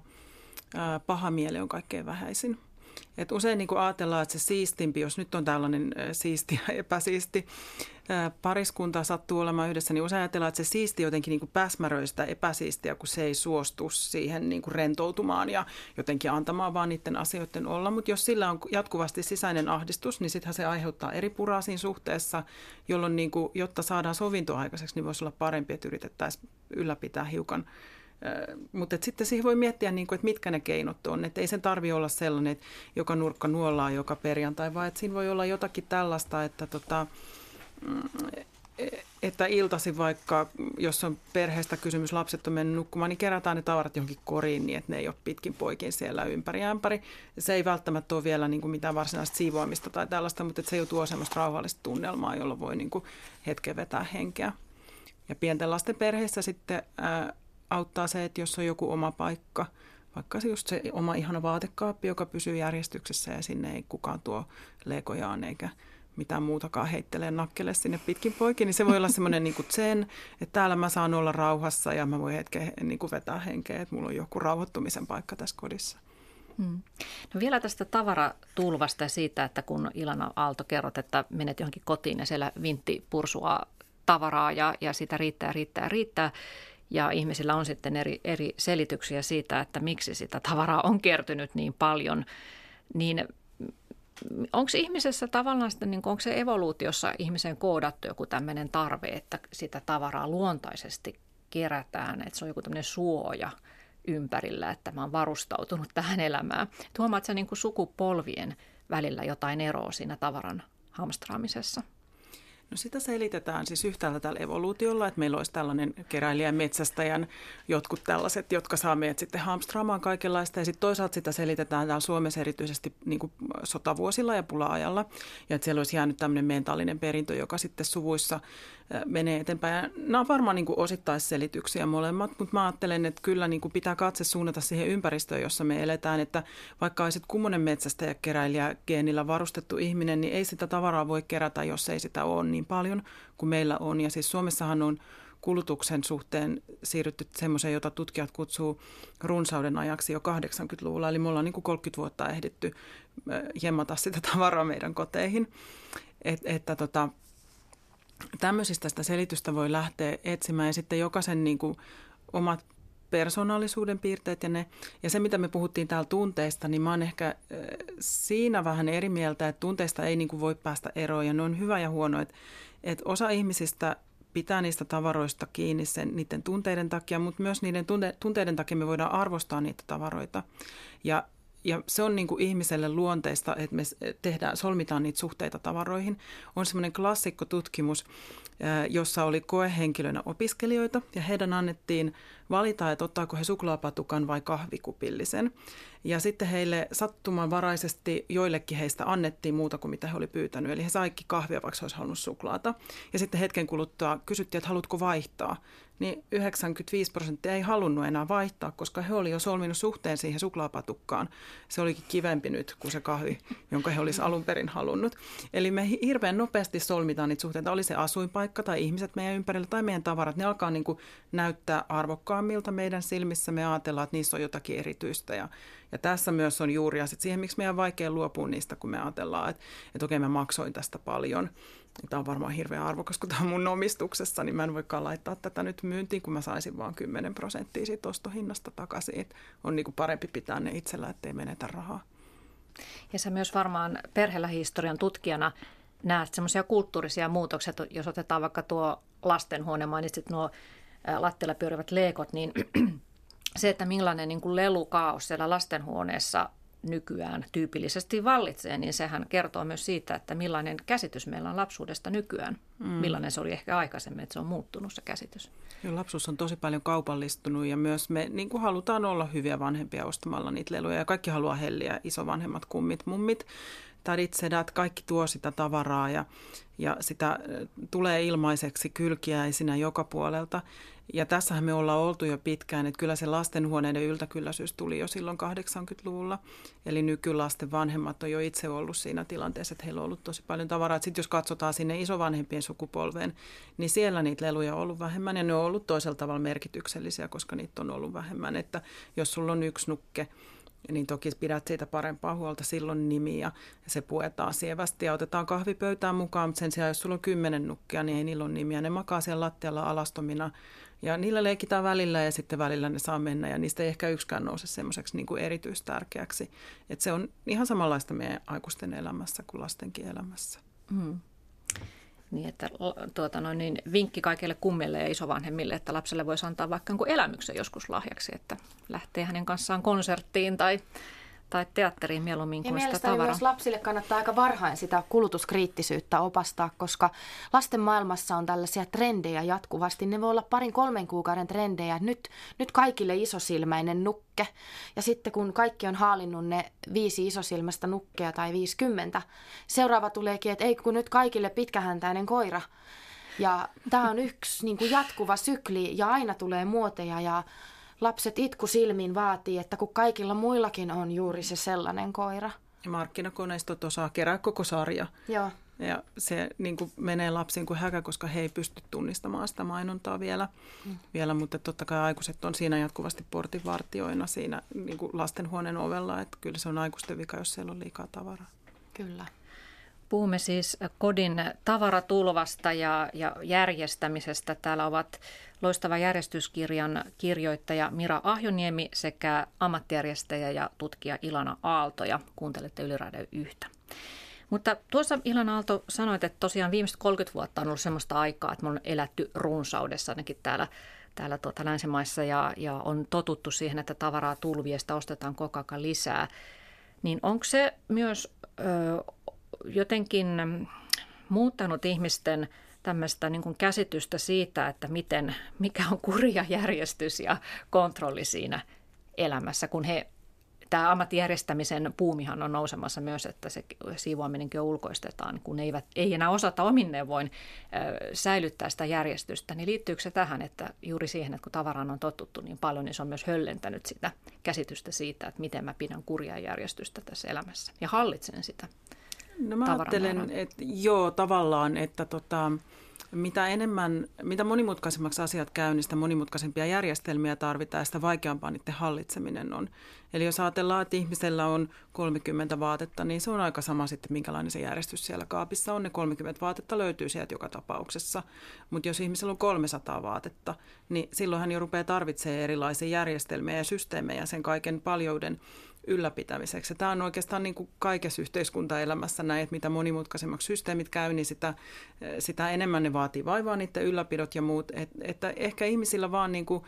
paha mieli on kaikkein vähäisin. Et usein niin ajatellaan, että se siistimpi, jos nyt on tällainen siisti ja epäsiisti pariskunta sattuu olemaan yhdessä, niin usein ajatellaan, että se siisti jotenkin niin päsmäröi sitä epäsiistiä, kun se ei suostu siihen niin kuin rentoutumaan ja jotenkin antamaan vaan niiden asioiden olla. Mutta jos sillä on jatkuvasti sisäinen ahdistus, niin sittenhän se aiheuttaa eri puraa siinä suhteessa, jolloin niin kuin, jotta saadaan sovinto aikaiseksi, niin voisi olla parempi, että yritettäisiin ylläpitää hiukan mutta sitten siihen voi miettiä, niin kuin, että mitkä ne keinot on. Että ei sen tarvi olla sellainen, että joka nurkka nuolaa joka perjantai, vaan että siinä voi olla jotakin tällaista, että tota, mm, että iltasi vaikka, jos on perheestä kysymys, lapset on mennyt nukkumaan, niin kerätään ne tavarat johonkin koriin niin, että ne ei ole pitkin poikin siellä ympäri ämpäri. Se ei välttämättä ole vielä niin kuin mitään varsinaista siivoamista tai tällaista, mutta se jo tuo semmoista rauhallista tunnelmaa, jolla voi niin kuin hetken vetää henkeä. Ja pienten lasten perheessä sitten ää, auttaa se, että jos on joku oma paikka, vaikka just se oma ihana vaatekaappi, joka pysyy järjestyksessä ja sinne ei kukaan tuo lekojaan eikä mitään muutakaan heittelee nakkele sinne pitkin poikin, niin se voi olla semmoinen niin sen, että täällä mä saan olla rauhassa ja mä voin hetken niin kuin vetää henkeä, että mulla on joku rauhoittumisen paikka tässä kodissa. Hmm. No vielä tästä tavaratulvasta ja siitä, että kun Ilana Aalto kerrot, että menet johonkin kotiin ja siellä vintti pursua tavaraa ja, ja sitä riittää, riittää, riittää. Ja ihmisillä on sitten eri, eri selityksiä siitä, että miksi sitä tavaraa on kertynyt niin paljon. Niin onko ihmisessä tavallaan sitten, niin onko se evoluutiossa ihmisen koodattu joku tämmöinen tarve, että sitä tavaraa luontaisesti kerätään, että se on joku tämmöinen suoja ympärillä, että mä oon varustautunut tähän elämään. Huomaat sä niin sukupolvien välillä jotain eroa siinä tavaran hamstraamisessa? No sitä selitetään siis yhtäältä tällä evoluutiolla, että meillä olisi tällainen keräilijän metsästäjän jotkut tällaiset, jotka saa meidät sitten hamstraamaan kaikenlaista. Ja sitten toisaalta sitä selitetään täällä Suomessa erityisesti niin sotavuosilla ja pula-ajalla. Ja että siellä olisi jäänyt tämmöinen mentaalinen perintö, joka sitten suvuissa menee eteenpäin. Nämä on varmaan niin osittaisselityksiä molemmat, mutta mä ajattelen, että kyllä niin kuin pitää katse suunnata siihen ympäristöön, jossa me eletään. Että vaikka olisit kummonen metsästäjä keräilijä geenillä varustettu ihminen, niin ei sitä tavaraa voi kerätä, jos ei sitä ole niin paljon kuin meillä on. Ja siis Suomessahan on kulutuksen suhteen siirrytty semmoiseen, jota tutkijat kutsuu runsauden ajaksi jo 80-luvulla. Eli me ollaan niin kuin 30 vuotta ehditty jemmata sitä tavaraa meidän koteihin. Et, että tota, tämmöisistä sitä selitystä voi lähteä etsimään ja sitten jokaisen niin kuin omat persoonallisuuden piirteet ja ne. Ja se, mitä me puhuttiin täällä tunteista, niin mä oon ehkä siinä vähän eri mieltä, että tunteista ei niin kuin voi päästä eroon ja ne on hyvä ja huono. Että, että osa ihmisistä pitää niistä tavaroista kiinni sen, niiden tunteiden takia, mutta myös niiden tunte, tunteiden takia me voidaan arvostaa niitä tavaroita. Ja ja se on niin kuin ihmiselle luonteista, että me tehdään, solmitaan niitä suhteita tavaroihin. On semmoinen klassikko tutkimus, jossa oli koehenkilönä opiskelijoita ja heidän annettiin valita, että ottaako he suklaapatukan vai kahvikupillisen. Ja sitten heille sattumanvaraisesti joillekin heistä annettiin muuta kuin mitä he oli pyytänyt. Eli he saikin kahvia, vaikka olisi halunnut suklaata. Ja sitten hetken kuluttua kysyttiin, että haluatko vaihtaa niin 95 prosenttia ei halunnut enää vaihtaa, koska he olivat jo solminut suhteen siihen suklaapatukkaan. Se olikin kivempi nyt kuin se kahvi, jonka he olisivat alun perin halunnut. Eli me hirveän nopeasti solmitaan niitä suhteita, oli se asuinpaikka tai ihmiset meidän ympärillä tai meidän tavarat. Ne alkaa niin kuin näyttää arvokkaammilta meidän silmissä. Me ajatellaan, että niissä on jotakin erityistä ja, ja tässä myös on juuri sit siihen, miksi meidän on vaikea luopua niistä, kun me ajatellaan, että, että okei, mä maksoin tästä paljon – tämä on varmaan hirveän arvokas, kun tämä on mun omistuksessa, niin mä en voikaan laittaa tätä nyt myyntiin, kun mä saisin vain 10 prosenttia siitä ostohinnasta takaisin. Et on niin kuin parempi pitää ne itsellä, ettei menetä rahaa. Ja sä myös varmaan perhelähistorian tutkijana näet semmoisia kulttuurisia muutoksia, jos otetaan vaikka tuo lastenhuone, mainitsit nuo lattialla pyörivät leekot, niin se, että millainen niin kuin lelukaos siellä lastenhuoneessa nykyään tyypillisesti vallitsee, niin sehän kertoo myös siitä, että millainen käsitys meillä on lapsuudesta nykyään. Mm. Millainen se oli ehkä aikaisemmin, että se on muuttunut se käsitys. Joo, lapsuus on tosi paljon kaupallistunut ja myös me niin kuin halutaan olla hyviä vanhempia ostamalla niitä leluja. Ja kaikki haluaa helliä, isovanhemmat, kummit, mummit, tädit, sedät, kaikki tuo sitä tavaraa ja, ja sitä tulee ilmaiseksi kylkiäisinä joka puolelta. Ja tässähän me ollaan oltu jo pitkään, että kyllä se lastenhuoneiden yltäkylläisyys tuli jo silloin 80-luvulla. Eli nykylasten vanhemmat on jo itse ollut siinä tilanteessa, että heillä on ollut tosi paljon tavaraa. Sitten jos katsotaan sinne isovanhempien sukupolveen, niin siellä niitä leluja on ollut vähemmän ja ne on ollut toisella tavalla merkityksellisiä, koska niitä on ollut vähemmän. Että jos sulla on yksi nukke, niin toki pidät siitä parempaa huolta silloin nimi ja se puetaan sievästi ja otetaan kahvipöytään mukaan, mutta sen sijaan jos sulla on kymmenen nukkia, niin ei niillä ole nimiä. Ne makaa siellä lattialla alastomina ja niillä leikitään välillä ja sitten välillä ne saa mennä ja niistä ei ehkä yksikään nouse semmoiseksi niin kuin erityistärkeäksi. Että se on ihan samanlaista meidän aikuisten elämässä kuin lastenkin elämässä. Mm. Niin, että tuota, no, niin vinkki kaikille kummille ja isovanhemmille, että lapselle voisi antaa vaikka elämyksen joskus lahjaksi, että lähtee hänen kanssaan konserttiin tai, tai teatteriin mieluummin ja kuin sitä mielestäni tavaraa. myös lapsille kannattaa aika varhain sitä kulutuskriittisyyttä opastaa, koska lasten maailmassa on tällaisia trendejä jatkuvasti. Ne voi olla parin kolmen kuukauden trendejä. Nyt, nyt kaikille isosilmäinen nukke. Ja sitten kun kaikki on haalinnut ne viisi isosilmästä nukkea tai 50, seuraava tuleekin, että ei kun nyt kaikille pitkähäntäinen koira. Ja tämä on yksi niin kuin jatkuva sykli ja aina tulee muoteja ja lapset itku silmiin vaatii, että kun kaikilla muillakin on juuri se sellainen koira. Ja markkinakoneistot osaa kerää koko sarja. Joo. Ja se niin kuin menee lapsiin kuin häkä, koska he ei pysty tunnistamaan sitä mainontaa vielä. Mm. vielä mutta totta kai aikuiset on siinä jatkuvasti portinvartioina siinä niin kuin lastenhuoneen ovella. Että kyllä se on aikuisten vika, jos siellä on liikaa tavaraa. Kyllä. Puhumme siis kodin tavaratulvasta ja, ja järjestämisestä. Täällä ovat loistava järjestyskirjan kirjoittaja Mira Ahjoniemi sekä ammattijärjestäjä ja tutkija Ilana Aalto ja kuuntelette Yliradio yhtä. Mutta tuossa Ilana Aalto sanoit, että tosiaan viimeiset 30 vuotta on ollut sellaista aikaa, että me on elätty runsaudessa ainakin täällä, täällä tuota länsimaissa ja, ja on totuttu siihen, että tavaraa tulviesta ostetaan koko ajan lisää. Niin onko se myös ö, jotenkin muuttanut ihmisten tämmöistä niin kuin käsitystä siitä, että miten, mikä on kurja järjestys ja kontrolli siinä elämässä, kun he tämä ammattijärjestämisen puumihan on nousemassa myös, että se siivoaminenkin ulkoistetaan, kun eivät, ei enää osata omin neuvoin säilyttää sitä järjestystä. Niin liittyykö se tähän, että juuri siihen, että kun tavaraan on totuttu niin paljon, niin se on myös höllentänyt sitä käsitystä siitä, että miten mä pidän kurjaa järjestystä tässä elämässä ja hallitsen sitä No mä ajattelen, että joo, tavallaan, että tota, mitä enemmän, mitä monimutkaisemmaksi asiat käy, niin sitä monimutkaisempia järjestelmiä tarvitaan ja sitä vaikeampaa niiden hallitseminen on. Eli jos ajatellaan, että ihmisellä on 30 vaatetta, niin se on aika sama sitten, minkälainen se järjestys siellä kaapissa on. Ne 30 vaatetta löytyy sieltä joka tapauksessa. Mutta jos ihmisellä on 300 vaatetta, niin silloin hän jo rupeaa tarvitsemaan erilaisia järjestelmiä ja systeemejä sen kaiken paljouden ylläpitämiseksi. Tämä on oikeastaan niin kuin kaikessa yhteiskuntaelämässä näin, että mitä monimutkaisemmaksi systeemit käy, niin sitä, sitä enemmän ne vaatii vaivaa niiden ylläpidot ja muut. Et, että ehkä ihmisillä vaan niin kuin,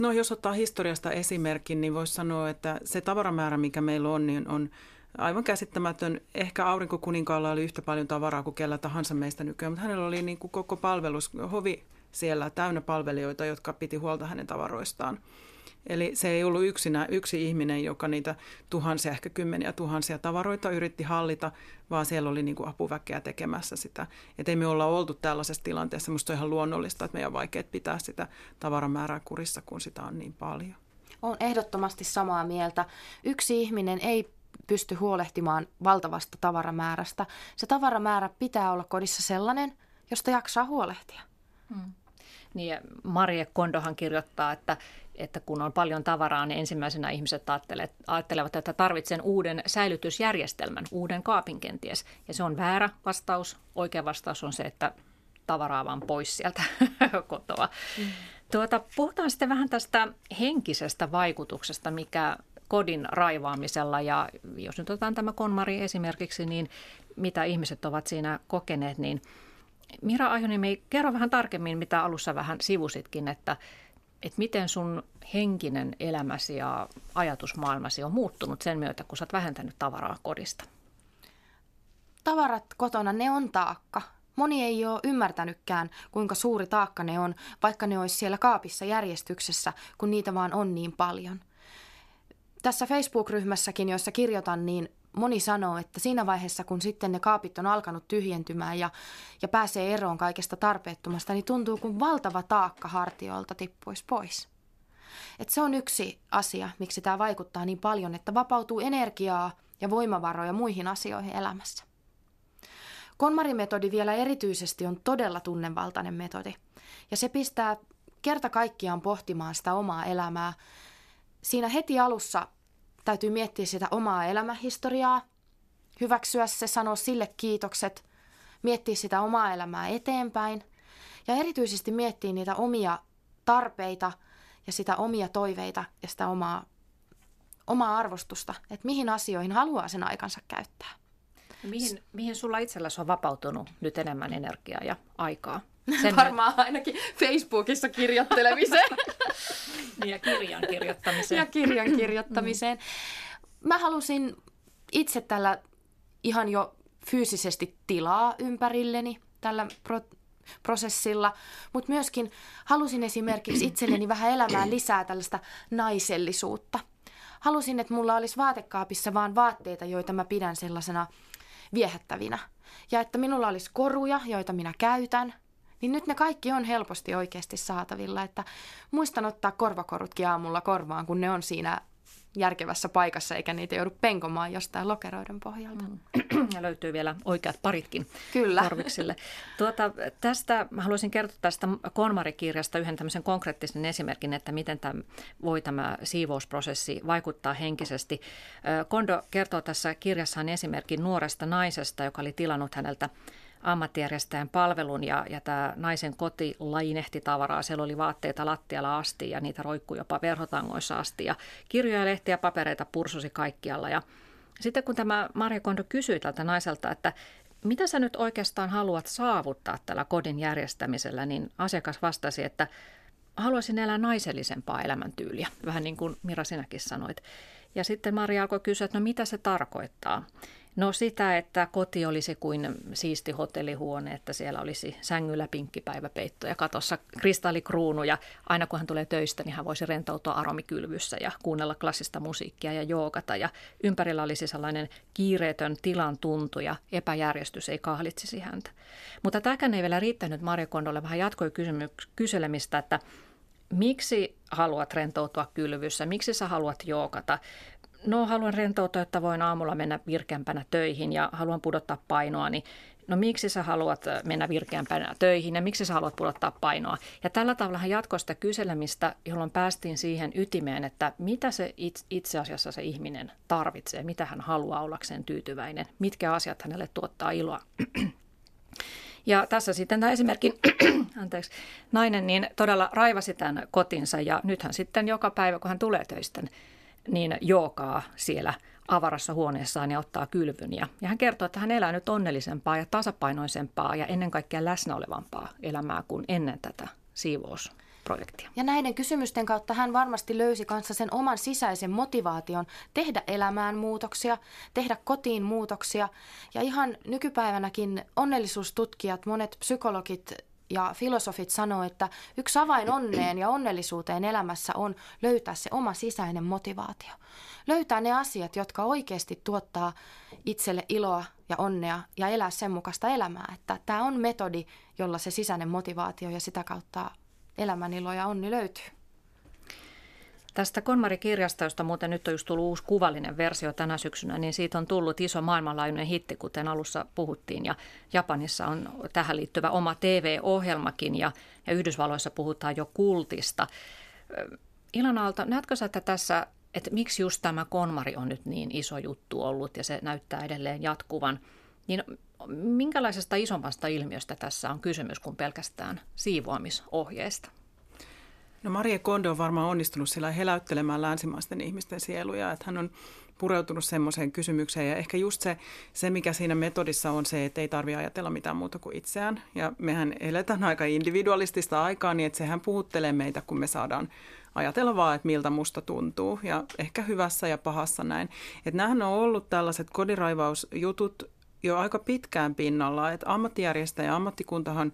no jos ottaa historiasta esimerkin, niin voisi sanoa, että se tavaramäärä, mikä meillä on, niin on aivan käsittämätön. Ehkä aurinkokuninkaalla oli yhtä paljon tavaraa kuin kellä tahansa meistä nykyään, mutta hänellä oli niin kuin koko palvelus, hovi siellä täynnä palvelijoita, jotka piti huolta hänen tavaroistaan. Eli se ei ollut yksinä yksi ihminen, joka niitä tuhansia, ehkä kymmeniä tuhansia tavaroita yritti hallita, vaan siellä oli niin kuin apuväkeä tekemässä sitä. Että ei me olla oltu tällaisessa tilanteessa. Minusta on ihan luonnollista, että meidän on vaikea pitää sitä tavaramäärää kurissa, kun sitä on niin paljon. On ehdottomasti samaa mieltä. Yksi ihminen ei pysty huolehtimaan valtavasta tavaramäärästä. Se tavaramäärä pitää olla kodissa sellainen, josta jaksaa huolehtia. Hmm. Niin Marie Kondohan kirjoittaa, että että kun on paljon tavaraa, niin ensimmäisenä ihmiset ajattelevat, että tarvitsen uuden säilytysjärjestelmän, uuden kaapin kenties. Ja se on väärä vastaus. Oikea vastaus on se, että tavaraa vaan pois sieltä kotoa. Mm. Tuota, puhutaan sitten vähän tästä henkisestä vaikutuksesta, mikä kodin raivaamisella ja jos nyt otetaan tämä konmari esimerkiksi, niin mitä ihmiset ovat siinä kokeneet, niin Mira Ajoniemi, kerro vähän tarkemmin, mitä alussa vähän sivusitkin, että että miten sun henkinen elämäsi ja ajatusmaailmasi on muuttunut sen myötä, kun sä oot vähentänyt tavaraa kodista? Tavarat kotona, ne on taakka. Moni ei ole ymmärtänytkään, kuinka suuri taakka ne on, vaikka ne olisi siellä kaapissa järjestyksessä, kun niitä vaan on niin paljon. Tässä Facebook-ryhmässäkin, jossa kirjoitan, niin moni sanoo, että siinä vaiheessa, kun sitten ne kaapit on alkanut tyhjentymään ja, ja pääsee eroon kaikesta tarpeettomasta, niin tuntuu kuin valtava taakka hartioilta tippuisi pois. Et se on yksi asia, miksi tämä vaikuttaa niin paljon, että vapautuu energiaa ja voimavaroja muihin asioihin elämässä. Konmarimetodi vielä erityisesti on todella tunnevaltainen metodi. Ja se pistää kerta kaikkiaan pohtimaan sitä omaa elämää. Siinä heti alussa täytyy miettiä sitä omaa elämähistoriaa, hyväksyä se, sanoa sille kiitokset, miettiä sitä omaa elämää eteenpäin ja erityisesti miettiä niitä omia tarpeita ja sitä omia toiveita ja sitä omaa, omaa arvostusta, että mihin asioihin haluaa sen aikansa käyttää. Mihin, mihin sulla itselläsi on vapautunut nyt enemmän energiaa ja aikaa? Sen Varmaan ainakin Facebookissa kirjoittelemiseen. ja kirjan kirjoittamiseen. Ja kirjan kirjoittamiseen. mä halusin itse tällä ihan jo fyysisesti tilaa ympärilleni tällä pro- prosessilla, mutta myöskin halusin esimerkiksi itselleni vähän elämään lisää tällaista naisellisuutta. Halusin, että mulla olisi vaatekaapissa vaan vaatteita, joita mä pidän sellaisena viehättävinä. Ja että minulla olisi koruja, joita minä käytän, niin nyt ne kaikki on helposti oikeasti saatavilla. Että muistan ottaa korvakorutkin aamulla korvaan, kun ne on siinä järkevässä paikassa, eikä niitä joudu penkomaan jostain lokeroiden pohjalta. Mm. Ja löytyy vielä oikeat paritkin Kyllä. korviksille. Tuota, tästä mä haluaisin kertoa tästä Konmarikirjasta yhden tämmöisen konkreettisen esimerkin, että miten tämä, voi tämä siivousprosessi vaikuttaa henkisesti. Kondo kertoo tässä kirjassaan esimerkin nuoresta naisesta, joka oli tilannut häneltä ammattijärjestäjän palvelun ja, ja tämä naisen koti lainehti tavaraa. Siellä oli vaatteita lattialla asti ja niitä roikkui jopa verhotangoissa asti ja kirjoja, lehtiä, papereita pursusi kaikkialla. Ja sitten kun tämä Maria Kondo kysyi tältä naiselta, että mitä sä nyt oikeastaan haluat saavuttaa tällä kodin järjestämisellä, niin asiakas vastasi, että haluaisin elää naisellisempaa elämäntyyliä, vähän niin kuin Mira sinäkin sanoit. Ja sitten Maria alkoi kysyä, että no mitä se tarkoittaa. No sitä, että koti olisi kuin siisti hotellihuone, että siellä olisi sängyllä pinkkipäiväpeitto ja katossa kristallikruunu ja aina kun hän tulee töistä, niin hän voisi rentoutua aromikylvyssä ja kuunnella klassista musiikkia ja joogata. Ja ympärillä olisi sellainen kiireetön tilan tuntu ja epäjärjestys ei kahlitsisi häntä. Mutta tämäkään ei vielä riittänyt Maria Kondolle, vähän jatkoi kysymyks- kyselemistä, että miksi haluat rentoutua kylvyssä, miksi sä haluat jookata, no haluan rentoutua, että voin aamulla mennä virkeämpänä töihin ja haluan pudottaa painoa, niin no miksi sä haluat äh, mennä virkeämpänä töihin ja miksi sä haluat pudottaa painoa. Ja tällä tavalla jatkoi sitä kyselemistä, jolloin päästiin siihen ytimeen, että mitä se itse asiassa se ihminen tarvitsee, mitä hän haluaa ollakseen tyytyväinen, mitkä asiat hänelle tuottaa iloa. Ja tässä sitten tämä esimerkki, anteeksi, nainen niin todella raivasi tämän kotinsa ja nythän sitten joka päivä, kun hän tulee töistä, niin jookaa siellä avarassa huoneessaan ja ottaa kylvyn. Ja, ja hän kertoo, että hän elää nyt onnellisempaa ja tasapainoisempaa ja ennen kaikkea läsnä olevampaa elämää kuin ennen tätä siivous projektia. Ja näiden kysymysten kautta hän varmasti löysi kanssa sen oman sisäisen motivaation tehdä elämään muutoksia, tehdä kotiin muutoksia. Ja ihan nykypäivänäkin onnellisuustutkijat, monet psykologit ja filosofit sanoo, että yksi avain onneen ja onnellisuuteen elämässä on löytää se oma sisäinen motivaatio. Löytää ne asiat, jotka oikeasti tuottaa itselle iloa ja onnea ja elää sen mukaista elämää. Että tämä on metodi, jolla se sisäinen motivaatio ja sitä kautta elämän ilo ja onni löytyy. Tästä Konmari-kirjasta, josta muuten nyt on just tullut uusi kuvallinen versio tänä syksynä, niin siitä on tullut iso maailmanlaajuinen hitti, kuten alussa puhuttiin. Ja Japanissa on tähän liittyvä oma TV-ohjelmakin ja, ja Yhdysvalloissa puhutaan jo kultista. Ilana Aalto, näetkö sä, että tässä, että miksi just tämä Konmari on nyt niin iso juttu ollut ja se näyttää edelleen jatkuvan, niin minkälaisesta isommasta ilmiöstä tässä on kysymys kuin pelkästään siivoamisohjeesta? No Marie Kondo on varmaan onnistunut sillä heläyttelemään länsimaisten ihmisten sieluja, että hän on pureutunut semmoiseen kysymykseen. Ja ehkä just se, se, mikä siinä metodissa on se, että ei tarvitse ajatella mitään muuta kuin itseään. Ja mehän eletään aika individualistista aikaa niin, että sehän puhuttelee meitä, kun me saadaan ajatella vaan, että miltä musta tuntuu. Ja ehkä hyvässä ja pahassa näin. Että nämähän on ollut tällaiset kodiraivausjutut jo aika pitkään pinnalla, että ammattijärjestäjä ja ammattikuntahan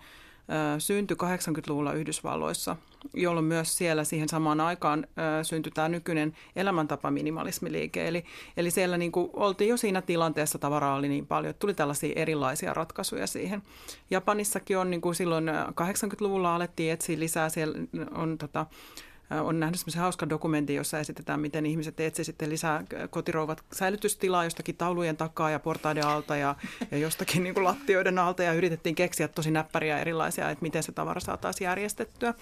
syntyi 80-luvulla Yhdysvalloissa, jolloin myös siellä siihen samaan aikaan syntyi tämä nykyinen elämäntapa minimalismiliike. Eli, eli siellä niin kuin oltiin jo siinä tilanteessa, tavaraa oli niin paljon, että tuli tällaisia erilaisia ratkaisuja siihen. Japanissakin on niin kuin silloin 80-luvulla alettiin etsiä lisää, siellä on tota, on nähnyt semmoisen hauskan dokumentin, jossa esitetään, miten ihmiset etsivät sitten lisää kotirouvat säilytystilaa jostakin taulujen takaa ja portaiden alta ja, ja jostakin niin kuin lattioiden alta ja yritettiin keksiä tosi näppäriä erilaisia, että miten se tavara saataisiin järjestettyä.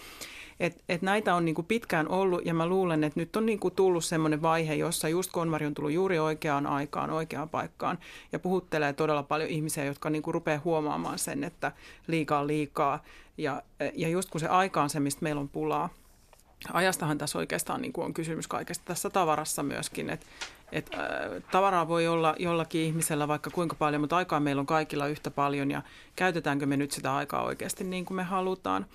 Et, et näitä on niin kuin pitkään ollut ja mä luulen, että nyt on niin kuin tullut semmoinen vaihe, jossa just konvari on tullut juuri oikeaan aikaan, oikeaan paikkaan ja puhuttelee todella paljon ihmisiä, jotka niin kuin rupeaa huomaamaan sen, että liikaa liikaa. Ja, ja just kun se aika on se, mistä meillä on pulaa, ajastahan tässä oikeastaan niin kuin on kysymys kaikesta tässä tavarassa myöskin, että et, äh, tavaraa voi olla jollakin ihmisellä vaikka kuinka paljon, mutta aikaa meillä on kaikilla yhtä paljon ja käytetäänkö me nyt sitä aikaa oikeasti niin kuin me halutaan.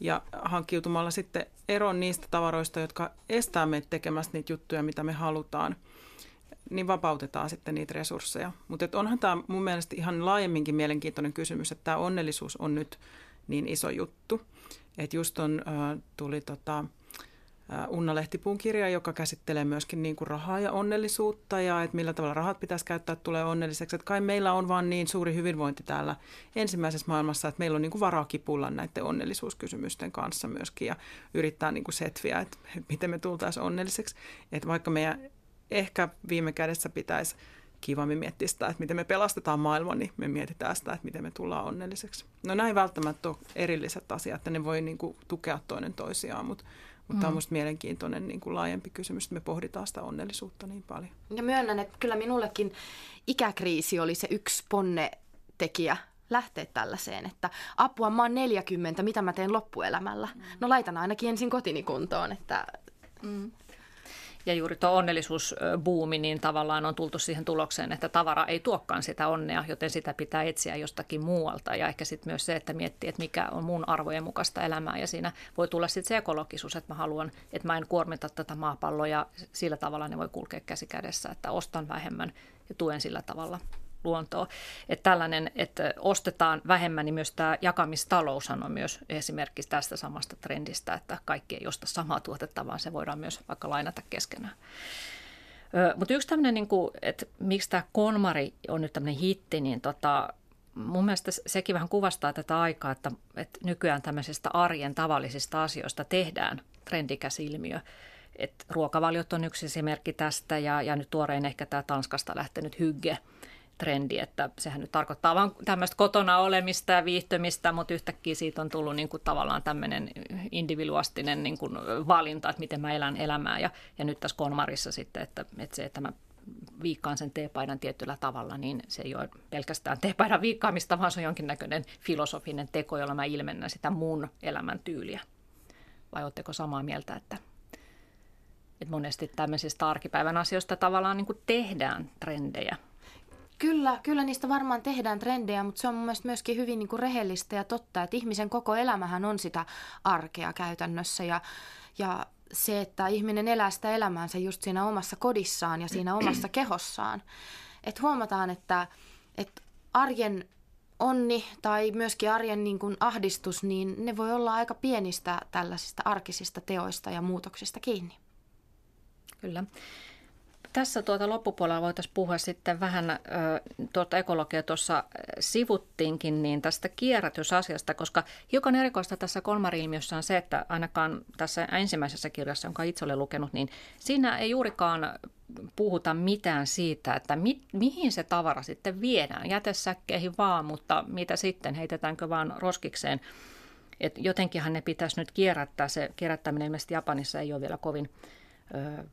Ja hankkiutumalla sitten eron niistä tavaroista, jotka estää meitä tekemästä niitä juttuja, mitä me halutaan, niin vapautetaan sitten niitä resursseja. Mutta onhan tämä mun mielestä ihan laajemminkin mielenkiintoinen kysymys, että tämä onnellisuus on nyt niin iso juttu. Että just on, äh, tuli tota, Unna Lehtipuun kirja, joka käsittelee myöskin niin kuin rahaa ja onnellisuutta ja että millä tavalla rahat pitäisi käyttää, tulee onnelliseksi. Että kai meillä on vaan niin suuri hyvinvointi täällä ensimmäisessä maailmassa, että meillä on niin kuin varaa kipulla näiden onnellisuuskysymysten kanssa myöskin ja yrittää niin kuin setviä, että miten me tultaisiin onnelliseksi. Että vaikka meidän ehkä viime kädessä pitäisi kivammin miettiä sitä, että miten me pelastetaan maailma, niin me mietitään sitä, että miten me tullaan onnelliseksi. No näin välttämättä on erilliset asiat, että ne voi niin kuin tukea toinen toisiaan, mutta mutta mm. tämä on minusta mielenkiintoinen niin kuin laajempi kysymys, että me pohditaan sitä onnellisuutta niin paljon. Ja myönnän, että kyllä minullekin ikäkriisi oli se yksi ponne tekijä lähteä tällaiseen, että apua, mä oon 40, mitä mä teen loppuelämällä? Mm. No laitan ainakin ensin kotini kuntoon, että... Mm. Ja juuri tuo onnellisuusbuumi, niin tavallaan on tultu siihen tulokseen, että tavara ei tuokkaan sitä onnea, joten sitä pitää etsiä jostakin muualta. Ja ehkä sitten myös se, että miettii, että mikä on mun arvojen mukaista elämää. Ja siinä voi tulla sitten se ekologisuus, että mä haluan, että mä en kuormita tätä maapalloa ja sillä tavalla ne voi kulkea käsi kädessä, että ostan vähemmän ja tuen sillä tavalla luontoa. Että tällainen, että ostetaan vähemmän, niin myös tämä jakamistalous on myös esimerkki tästä samasta trendistä, että kaikki ei osta samaa tuotetta, vaan se voidaan myös vaikka lainata keskenään. Mutta yksi tämmöinen, niin kuin, että miksi tämä Konmari on nyt tämmöinen hitti, niin tota, mun mielestä sekin vähän kuvastaa tätä aikaa, että, että nykyään tämmöisistä arjen tavallisista asioista tehdään trendikäs ilmiö. Et ruokavaliot on yksi esimerkki tästä ja, ja nyt tuorein ehkä tämä Tanskasta lähtenyt hygge – trendi, että sehän nyt tarkoittaa vain tämmöistä kotona olemista ja viihtymistä, mutta yhtäkkiä siitä on tullut niin kuin tavallaan tämmöinen individuastinen niin kuin valinta, että miten mä elän elämää. Ja, ja nyt tässä Konmarissa sitten, että, että se, että mä viikkaan sen teepaidan tietyllä tavalla, niin se ei ole pelkästään teepaidan viikkaamista, vaan se on jonkinnäköinen filosofinen teko, jolla mä ilmennän sitä mun elämäntyyliä. Vai oletteko samaa mieltä, että, että monesti tämmöisistä arkipäivän asioista tavallaan niin kuin tehdään trendejä – Kyllä, kyllä niistä varmaan tehdään trendejä, mutta se on mun myöskin hyvin niin kuin rehellistä ja totta, että ihmisen koko elämähän on sitä arkea käytännössä ja, ja se, että ihminen elää sitä elämäänsä just siinä omassa kodissaan ja siinä omassa kehossaan. Että huomataan, että, että arjen onni tai myöskin arjen niin kuin ahdistus, niin ne voi olla aika pienistä tällaisista arkisista teoista ja muutoksista kiinni. Kyllä. Tässä tuota loppupuolella voitaisiin puhua sitten vähän, tuota ekologia tuossa sivuttiinkin, niin tästä kierrätysasiasta, koska hiukan erikoista tässä kolmarilmiössä on se, että ainakaan tässä ensimmäisessä kirjassa, jonka itse olen lukenut, niin siinä ei juurikaan puhuta mitään siitä, että mi, mihin se tavara sitten viedään. Jätesäkkeihin vaan, mutta mitä sitten, heitetäänkö vaan roskikseen. Et jotenkinhan ne pitäisi nyt kierrättää. Se kierrättäminen ilmeisesti Japanissa ei ole vielä kovin... Ö,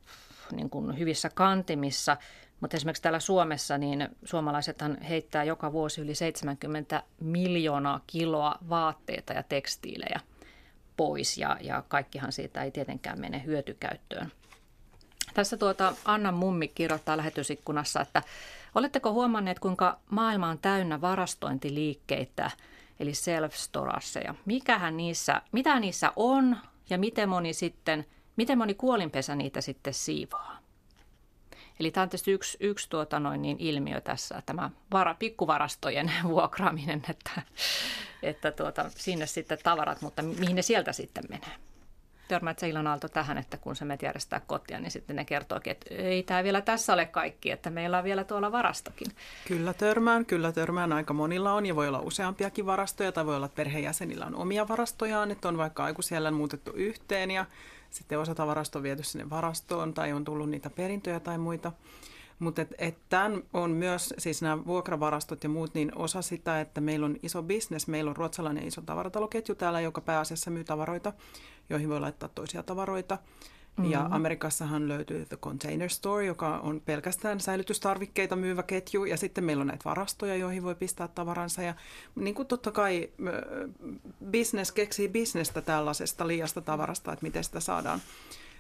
niin kuin hyvissä kantimissa, mutta esimerkiksi täällä Suomessa niin suomalaisethan heittää joka vuosi yli 70 miljoonaa kiloa vaatteita ja tekstiilejä pois ja, ja kaikkihan siitä ei tietenkään mene hyötykäyttöön. Tässä tuota Anna Mummi kirjoittaa lähetysikkunassa, että oletteko huomanneet, kuinka maailma on täynnä varastointiliikkeitä, eli self-storageja. Mikähän niissä, mitä niissä on ja miten moni sitten – Miten moni kuolinpesä niitä sitten siivoaa? Eli tämä on tietysti yksi, yksi tuota noin niin ilmiö tässä, tämä vara, pikkuvarastojen vuokraaminen, että, että tuota, sinne sitten tavarat, mutta mihin ne sieltä sitten menee? Törmäät se Ilona Aalto tähän, että kun se menet järjestää kotia, niin sitten ne kertookin, että ei tämä vielä tässä ole kaikki, että meillä on vielä tuolla varastokin. Kyllä törmään, kyllä törmään. Aika monilla on ja voi olla useampiakin varastoja tai voi olla, että perheenjäsenillä on omia varastojaan, että on vaikka aikuisiellä muutettu yhteen ja sitten osa tavarasta on viety sinne varastoon tai on tullut niitä perintöjä tai muita. Mutta et, et tämän on myös, siis nämä vuokravarastot ja muut, niin osa sitä, että meillä on iso bisnes. Meillä on ruotsalainen iso tavarataloketju täällä, joka pääasiassa myy tavaroita, joihin voi laittaa toisia tavaroita. Mm-hmm. Ja Amerikassahan löytyy The Container Store, joka on pelkästään säilytystarvikkeita myyvä ketju. Ja sitten meillä on näitä varastoja, joihin voi pistää tavaransa. Ja niin kuin totta kai business keksii bisnestä tällaisesta liiasta tavarasta, että miten sitä saadaan,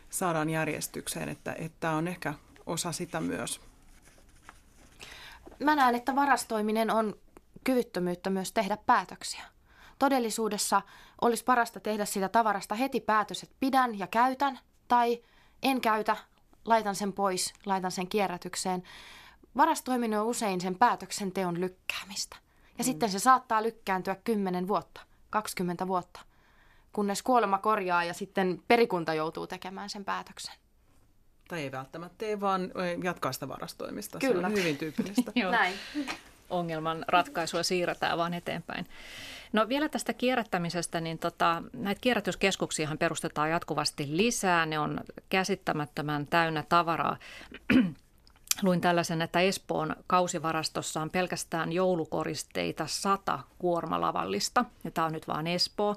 saadaan järjestykseen. Että tämä on ehkä osa sitä myös. Mä näen, että varastoiminen on kyvyttömyyttä myös tehdä päätöksiä. Todellisuudessa olisi parasta tehdä sitä tavarasta heti päätös, että pidän ja käytän tai en käytä, laitan sen pois, laitan sen kierrätykseen. Varastoiminen on usein sen päätöksenteon lykkäämistä. Ja mm. sitten se saattaa lykkääntyä 10 vuotta, 20 vuotta, kunnes kuolema korjaa ja sitten perikunta joutuu tekemään sen päätöksen. Tai ei välttämättä, ei vaan jatkaa sitä varastoimista. Kyllä. Se on hyvin tyypillistä. Näin. Ongelman ratkaisua siirretään vaan eteenpäin. No vielä tästä kierrättämisestä, niin tota, näitä kierrätyskeskuksia perustetaan jatkuvasti lisää. Ne on käsittämättömän täynnä tavaraa. Luin tällaisen, että Espoon kausivarastossa on pelkästään joulukoristeita sata kuormalavallista. Ja tämä on nyt vaan Espoo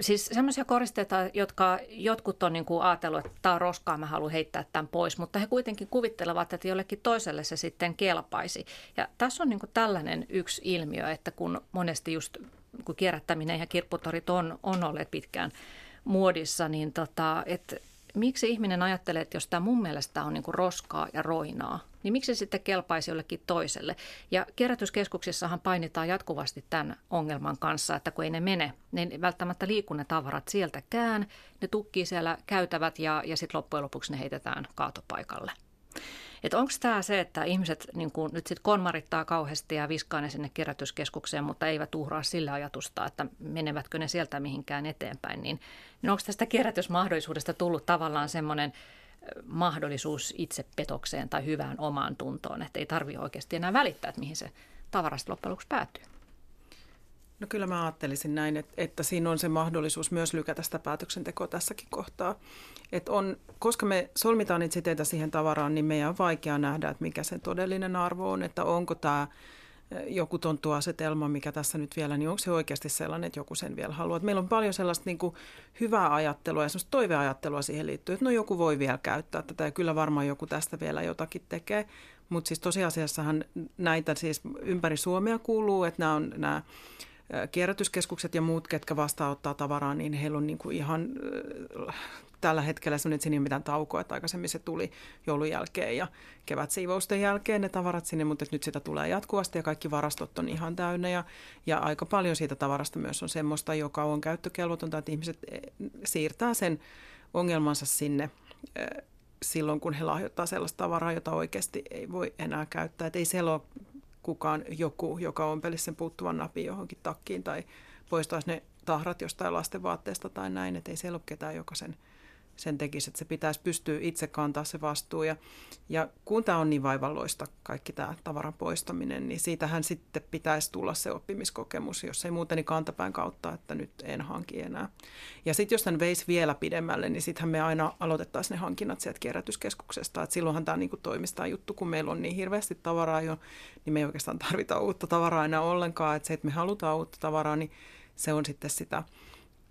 siis semmoisia koristeita, jotka jotkut on niin kuin ajatellut, että tämä on roskaa, mä haluan heittää tämän pois, mutta he kuitenkin kuvittelevat, että jollekin toiselle se sitten kelpaisi. Ja tässä on niin kuin tällainen yksi ilmiö, että kun monesti just kun kierrättäminen ja kirpputorit on, on olleet pitkään muodissa, niin tota, että miksi ihminen ajattelee, että jos tämä mun mielestä on niin kuin roskaa ja roinaa, niin miksi se sitten kelpaisi jollekin toiselle? Ja kierrätyskeskuksissahan painitaan jatkuvasti tämän ongelman kanssa, että kun ei ne mene, niin välttämättä liiku ne tavarat sieltäkään, ne tukkii siellä käytävät ja, ja sitten loppujen lopuksi ne heitetään kaatopaikalle. Että onko tämä se, että ihmiset niin kun nyt sitten konmarittaa kauheasti ja viskaa ne sinne kerätyskeskukseen, mutta eivät uhraa sillä ajatusta, että menevätkö ne sieltä mihinkään eteenpäin, niin, niin onko tästä kerätysmahdollisuudesta tullut tavallaan semmoinen mahdollisuus itsepetokseen tai hyvään omaan tuntoon, että ei tarvitse oikeasti enää välittää, että mihin se tavarasta loppujen lopuksi päätyy? No kyllä mä ajattelisin näin, että, että siinä on se mahdollisuus myös lykätä sitä päätöksentekoa tässäkin kohtaa. Että on, koska me solmitaan niitä siteitä siihen tavaraan, niin meidän on vaikea nähdä, että mikä sen todellinen arvo on, että onko tämä joku tonttuasetelma, mikä tässä nyt vielä, niin onko se oikeasti sellainen, että joku sen vielä haluaa. Meillä on paljon sellaista niin kuin hyvää ajattelua ja sellaista toiveajattelua siihen liittyy, että no joku voi vielä käyttää tätä ja kyllä varmaan joku tästä vielä jotakin tekee. Mutta siis tosiasiassahan näitä siis ympäri Suomea kuuluu, että nämä on nämä kierrätyskeskukset ja muut, ketkä vastaanottaa tavaraa, niin heillä on niin kuin ihan tällä hetkellä sellainen, että siinä ei ole mitään taukoa, että aikaisemmin se tuli joulun jälkeen ja kevätsiivousten jälkeen ne tavarat sinne, mutta nyt sitä tulee jatkuvasti ja kaikki varastot on ihan täynnä ja, ja aika paljon siitä tavarasta myös on semmoista, joka on käyttökelvotonta, että ihmiset eh, siirtää sen ongelmansa sinne eh, silloin, kun he lahjoittaa sellaista tavaraa, jota oikeasti ei voi enää käyttää. Että ei siellä ole kukaan joku, joka ompelisi sen puuttuvan napin johonkin takkiin tai poistaisi ne tahrat jostain lasten vaatteesta tai näin, että ei siellä ole ketään, joka sen sen tekisi, että se pitäisi pystyä itse kantaa se vastuu. Ja, ja kun tämä on niin vaivalloista, kaikki tämä tavaran poistaminen, niin siitähän sitten pitäisi tulla se oppimiskokemus, jos ei muuten niin kantapään kautta, että nyt en hanki enää. Ja sitten jos hän veisi vielä pidemmälle, niin sittenhän me aina aloitettaisiin ne hankinnat sieltä kierrätyskeskuksesta. Että silloinhan tämä niin toimistaa juttu, kun meillä on niin hirveästi tavaraa jo, niin me ei oikeastaan tarvita uutta tavaraa enää ollenkaan. Että se, että me halutaan uutta tavaraa, niin se on sitten sitä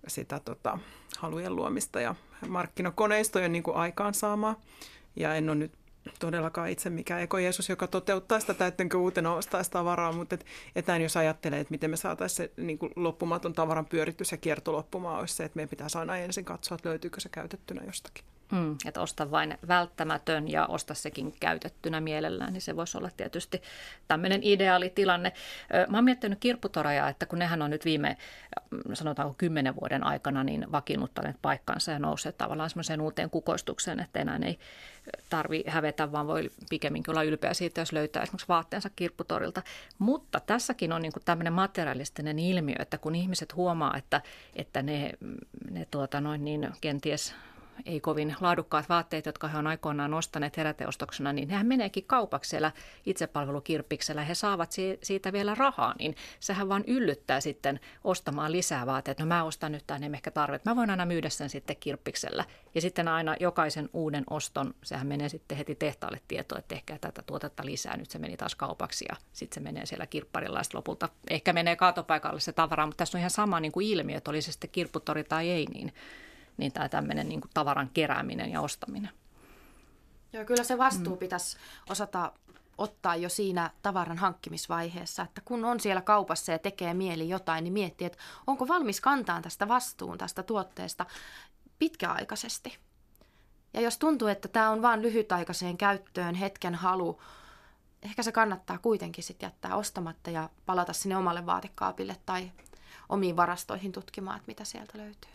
sitä tota, halujen luomista ja markkinakoneistojen niin aikaansaamaa. Ja en ole nyt todellakaan itse mikään eko Jeesus, joka toteuttaa sitä, ettenkö uutena ostaisi tavaraa, mutta et, etään jos ajattelee, että miten me saataisiin se niin kuin loppumaton tavaran pyöritys ja kierto loppumaan, olisi se, että meidän pitäisi aina ensin katsoa, että löytyykö se käytettynä jostakin. Mm, että osta vain välttämätön ja osta sekin käytettynä mielellään, niin se voisi olla tietysti tämmöinen ideaalitilanne. Mä oon miettinyt kirpputoraja, että kun nehän on nyt viime, sanotaanko kymmenen vuoden aikana, niin vakiinnuttaneet paikkansa ja nousseet tavallaan semmoiseen uuteen kukoistukseen, että enää ei tarvi hävetä, vaan voi pikemminkin olla ylpeä siitä, jos löytää esimerkiksi vaatteensa kirpputorilta. Mutta tässäkin on niin tämmöinen materialistinen ilmiö, että kun ihmiset huomaa, että, että ne, ne tuota noin niin kenties ei kovin laadukkaat vaatteet, jotka he on aikoinaan ostaneet heräteostoksena, niin nehän meneekin kaupaksi siellä itsepalvelukirppiksellä. He saavat siitä vielä rahaa, niin sehän vaan yllyttää sitten ostamaan lisää vaatteita. No mä ostan nyt tänne ehkä tarvet. Mä voin aina myydä sen sitten kirppiksellä. Ja sitten aina jokaisen uuden oston, sehän menee sitten heti tehtaalle tietoa, että tehkää tätä tuotetta lisää. Nyt se meni taas kaupaksi ja sitten se menee siellä kirpparilla ja lopulta ehkä menee kaatopaikalle se tavara. Mutta tässä on ihan sama niin kuin ilmiö, että oli se sitten kirpputori tai ei, niin niin tämä tämmöinen niin tavaran kerääminen ja ostaminen. Joo, kyllä se vastuu mm. pitäisi osata ottaa jo siinä tavaran hankkimisvaiheessa, että kun on siellä kaupassa ja tekee mieli jotain, niin miettii, että onko valmis kantaa tästä vastuun tästä tuotteesta pitkäaikaisesti. Ja jos tuntuu, että tämä on vain lyhytaikaiseen käyttöön hetken halu, ehkä se kannattaa kuitenkin sitten jättää ostamatta ja palata sinne omalle vaatekaapille tai omiin varastoihin tutkimaan, että mitä sieltä löytyy.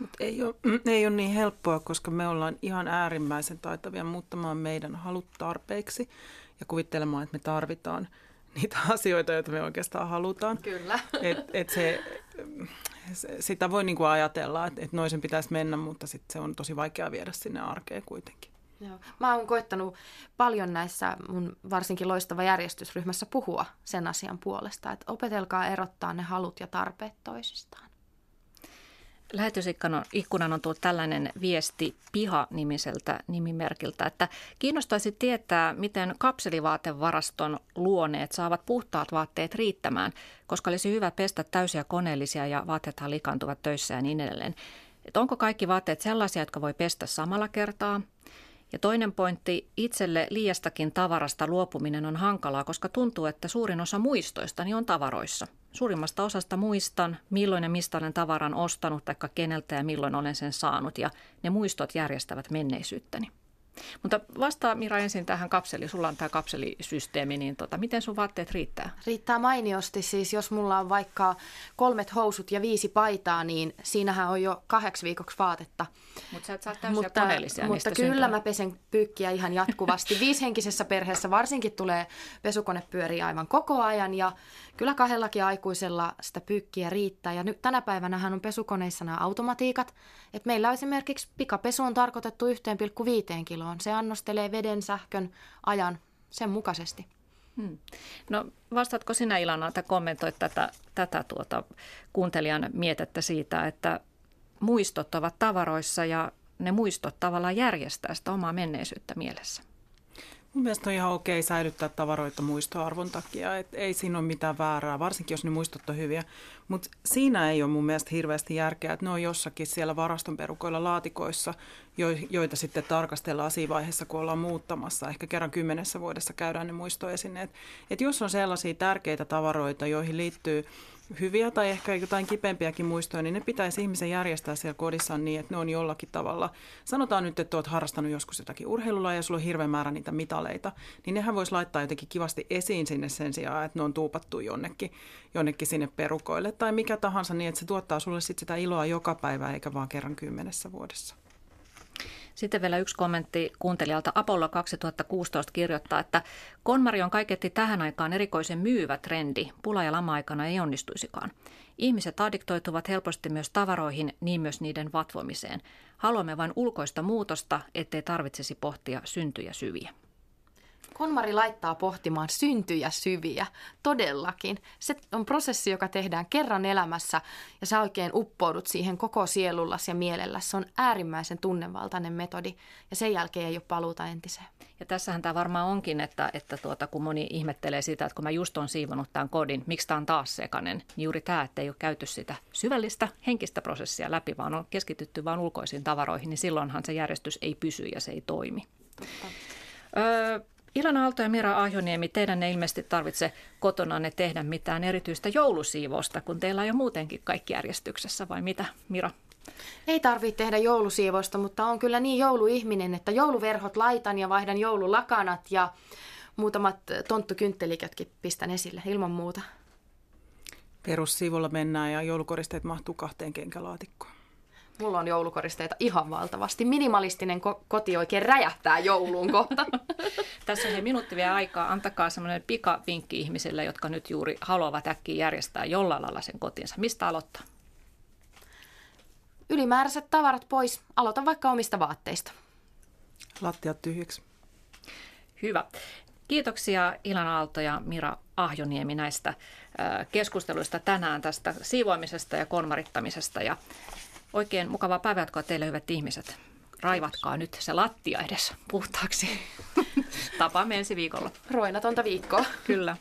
Mut ei, ole, ei ole niin helppoa, koska me ollaan ihan äärimmäisen taitavia muuttamaan meidän halut tarpeiksi ja kuvittelemaan, että me tarvitaan niitä asioita, joita me oikeastaan halutaan. Kyllä. Et, et se, sitä voi niinku ajatella, että et noisen pitäisi mennä, mutta sit se on tosi vaikea viedä sinne arkeen kuitenkin. Joo. Mä oon koittanut paljon näissä mun varsinkin loistava järjestysryhmässä puhua sen asian puolesta, että opetelkaa erottaa ne halut ja tarpeet toisistaan. Lähetysikkunan on tullut tällainen viesti Piha-nimiseltä nimimerkiltä, että kiinnostaisi tietää, miten kapselivaatevaraston luoneet saavat puhtaat vaatteet riittämään, koska olisi hyvä pestä täysiä koneellisia ja vaatteethan likantuvat töissä ja niin edelleen. Että onko kaikki vaatteet sellaisia, jotka voi pestä samalla kertaa? Ja toinen pointti, itselle liiastakin tavarasta luopuminen on hankalaa, koska tuntuu, että suurin osa muistoistani on tavaroissa. Suurimmasta osasta muistan, milloin ja mistä olen tavaran ostanut tai keneltä ja milloin olen sen saanut ja ne muistot järjestävät menneisyyttäni. Mutta vastaa Mira ensin tähän kapseli. Sulla on tämä kapselisysteemi, niin tota, miten sun vaatteet riittää? Riittää mainiosti. Siis jos mulla on vaikka kolmet housut ja viisi paitaa, niin siinähän on jo kahdeksi viikoksi vaatetta. Mut sä et saa täysiä mutta, koneellisia mutta kyllä syntyä. mä pesen pyykkiä ihan jatkuvasti. Viishenkisessä perheessä varsinkin tulee pesukone pyörii aivan koko ajan ja kyllä kahdellakin aikuisella sitä pyykkiä riittää. Ja nyt tänä päivänä on pesukoneissa nämä automatiikat. Et meillä on esimerkiksi pikapesu on tarkoitettu 1,5 kiloon. Se annostelee veden, sähkön, ajan sen mukaisesti. Hmm. No vastaatko sinä Ilana, että kommentoit tätä, tätä tuota, kuuntelijan mietettä siitä, että muistot ovat tavaroissa ja ne muistot tavallaan järjestää sitä omaa menneisyyttä mielessä? Mun mielestä on ihan okei säilyttää tavaroita muistoarvon takia, että ei siinä ole mitään väärää, varsinkin jos ne muistot on hyviä. Mutta siinä ei ole mun mielestä hirveästi järkeä, että ne on jossakin siellä varaston perukoilla laatikoissa, joita sitten tarkastellaan siinä vaiheessa, kun ollaan muuttamassa. Ehkä kerran kymmenessä vuodessa käydään ne muistoesineet. Että jos on sellaisia tärkeitä tavaroita, joihin liittyy hyviä tai ehkä jotain kipeämpiäkin muistoja, niin ne pitäisi ihmisen järjestää siellä kodissaan niin, että ne on jollakin tavalla. Sanotaan nyt, että olet harrastanut joskus jotakin urheilulajia ja sulla on hirveän määrä niitä mitaleita, niin nehän voisi laittaa jotenkin kivasti esiin sinne sen sijaan, että ne on tuupattu jonnekin, jonnekin sinne perukoille tai mikä tahansa niin, että se tuottaa sulle sit sitä iloa joka päivä eikä vaan kerran kymmenessä vuodessa. Sitten vielä yksi kommentti kuuntelijalta. Apollo 2016 kirjoittaa, että Konmari on kaiketti tähän aikaan erikoisen myyvä trendi. Pula- ja lama-aikana ei onnistuisikaan. Ihmiset addiktoituvat helposti myös tavaroihin, niin myös niiden vatvomiseen. Haluamme vain ulkoista muutosta, ettei tarvitsisi pohtia syntyjä syviä. Konmari laittaa pohtimaan syntyjä syviä, todellakin. Se on prosessi, joka tehdään kerran elämässä ja sä oikein uppoudut siihen koko sielullas ja mielellä. Se on äärimmäisen tunnevaltainen metodi ja sen jälkeen ei ole paluuta entiseen. Ja tässähän tämä varmaan onkin, että, että tuota, kun moni ihmettelee sitä, että kun mä just on siivonut tämän kodin, miksi tämä on taas sekainen, niin juuri tämä, että ei ole käyty sitä syvällistä henkistä prosessia läpi, vaan on keskitytty vain ulkoisiin tavaroihin, niin silloinhan se järjestys ei pysy ja se ei toimi. Totta. Öö, Ilona Aalto ja Mira Ahjoniemi, teidän ei ilmeisesti tarvitse ne tehdä mitään erityistä joulusiivosta, kun teillä on jo muutenkin kaikki järjestyksessä, vai mitä, Mira? Ei tarvitse tehdä joulusiivosta, mutta on kyllä niin jouluihminen, että jouluverhot laitan ja vaihdan joululakanat ja muutamat tonttukynttelikötkin pistän esille ilman muuta. Perussiivolla mennään ja joulukoristeet mahtuu kahteen kenkälaatikkoon. Mulla on joulukoristeita ihan valtavasti. Minimalistinen ko- koti oikein räjähtää jouluun kohta. Tässä on minuutti vielä aikaa. Antakaa semmoinen pikavinkki ihmisille, jotka nyt juuri haluavat äkkiä järjestää jollain lailla sen kotinsa. Mistä aloittaa? Ylimääräiset tavarat pois. Aloitan vaikka omista vaatteista. Lattiat tyhjiksi. Hyvä. Kiitoksia Ilana Aalto ja Mira Ahjoniemi näistä keskusteluista tänään tästä siivoamisesta ja konmarittamisesta. Ja Oikein mukavaa päivänjatkoa teille hyvät ihmiset. Raivatkaa nyt se lattia edes puhtaaksi. Tapaamme ensi viikolla. Roinatonta viikkoa. Kyllä.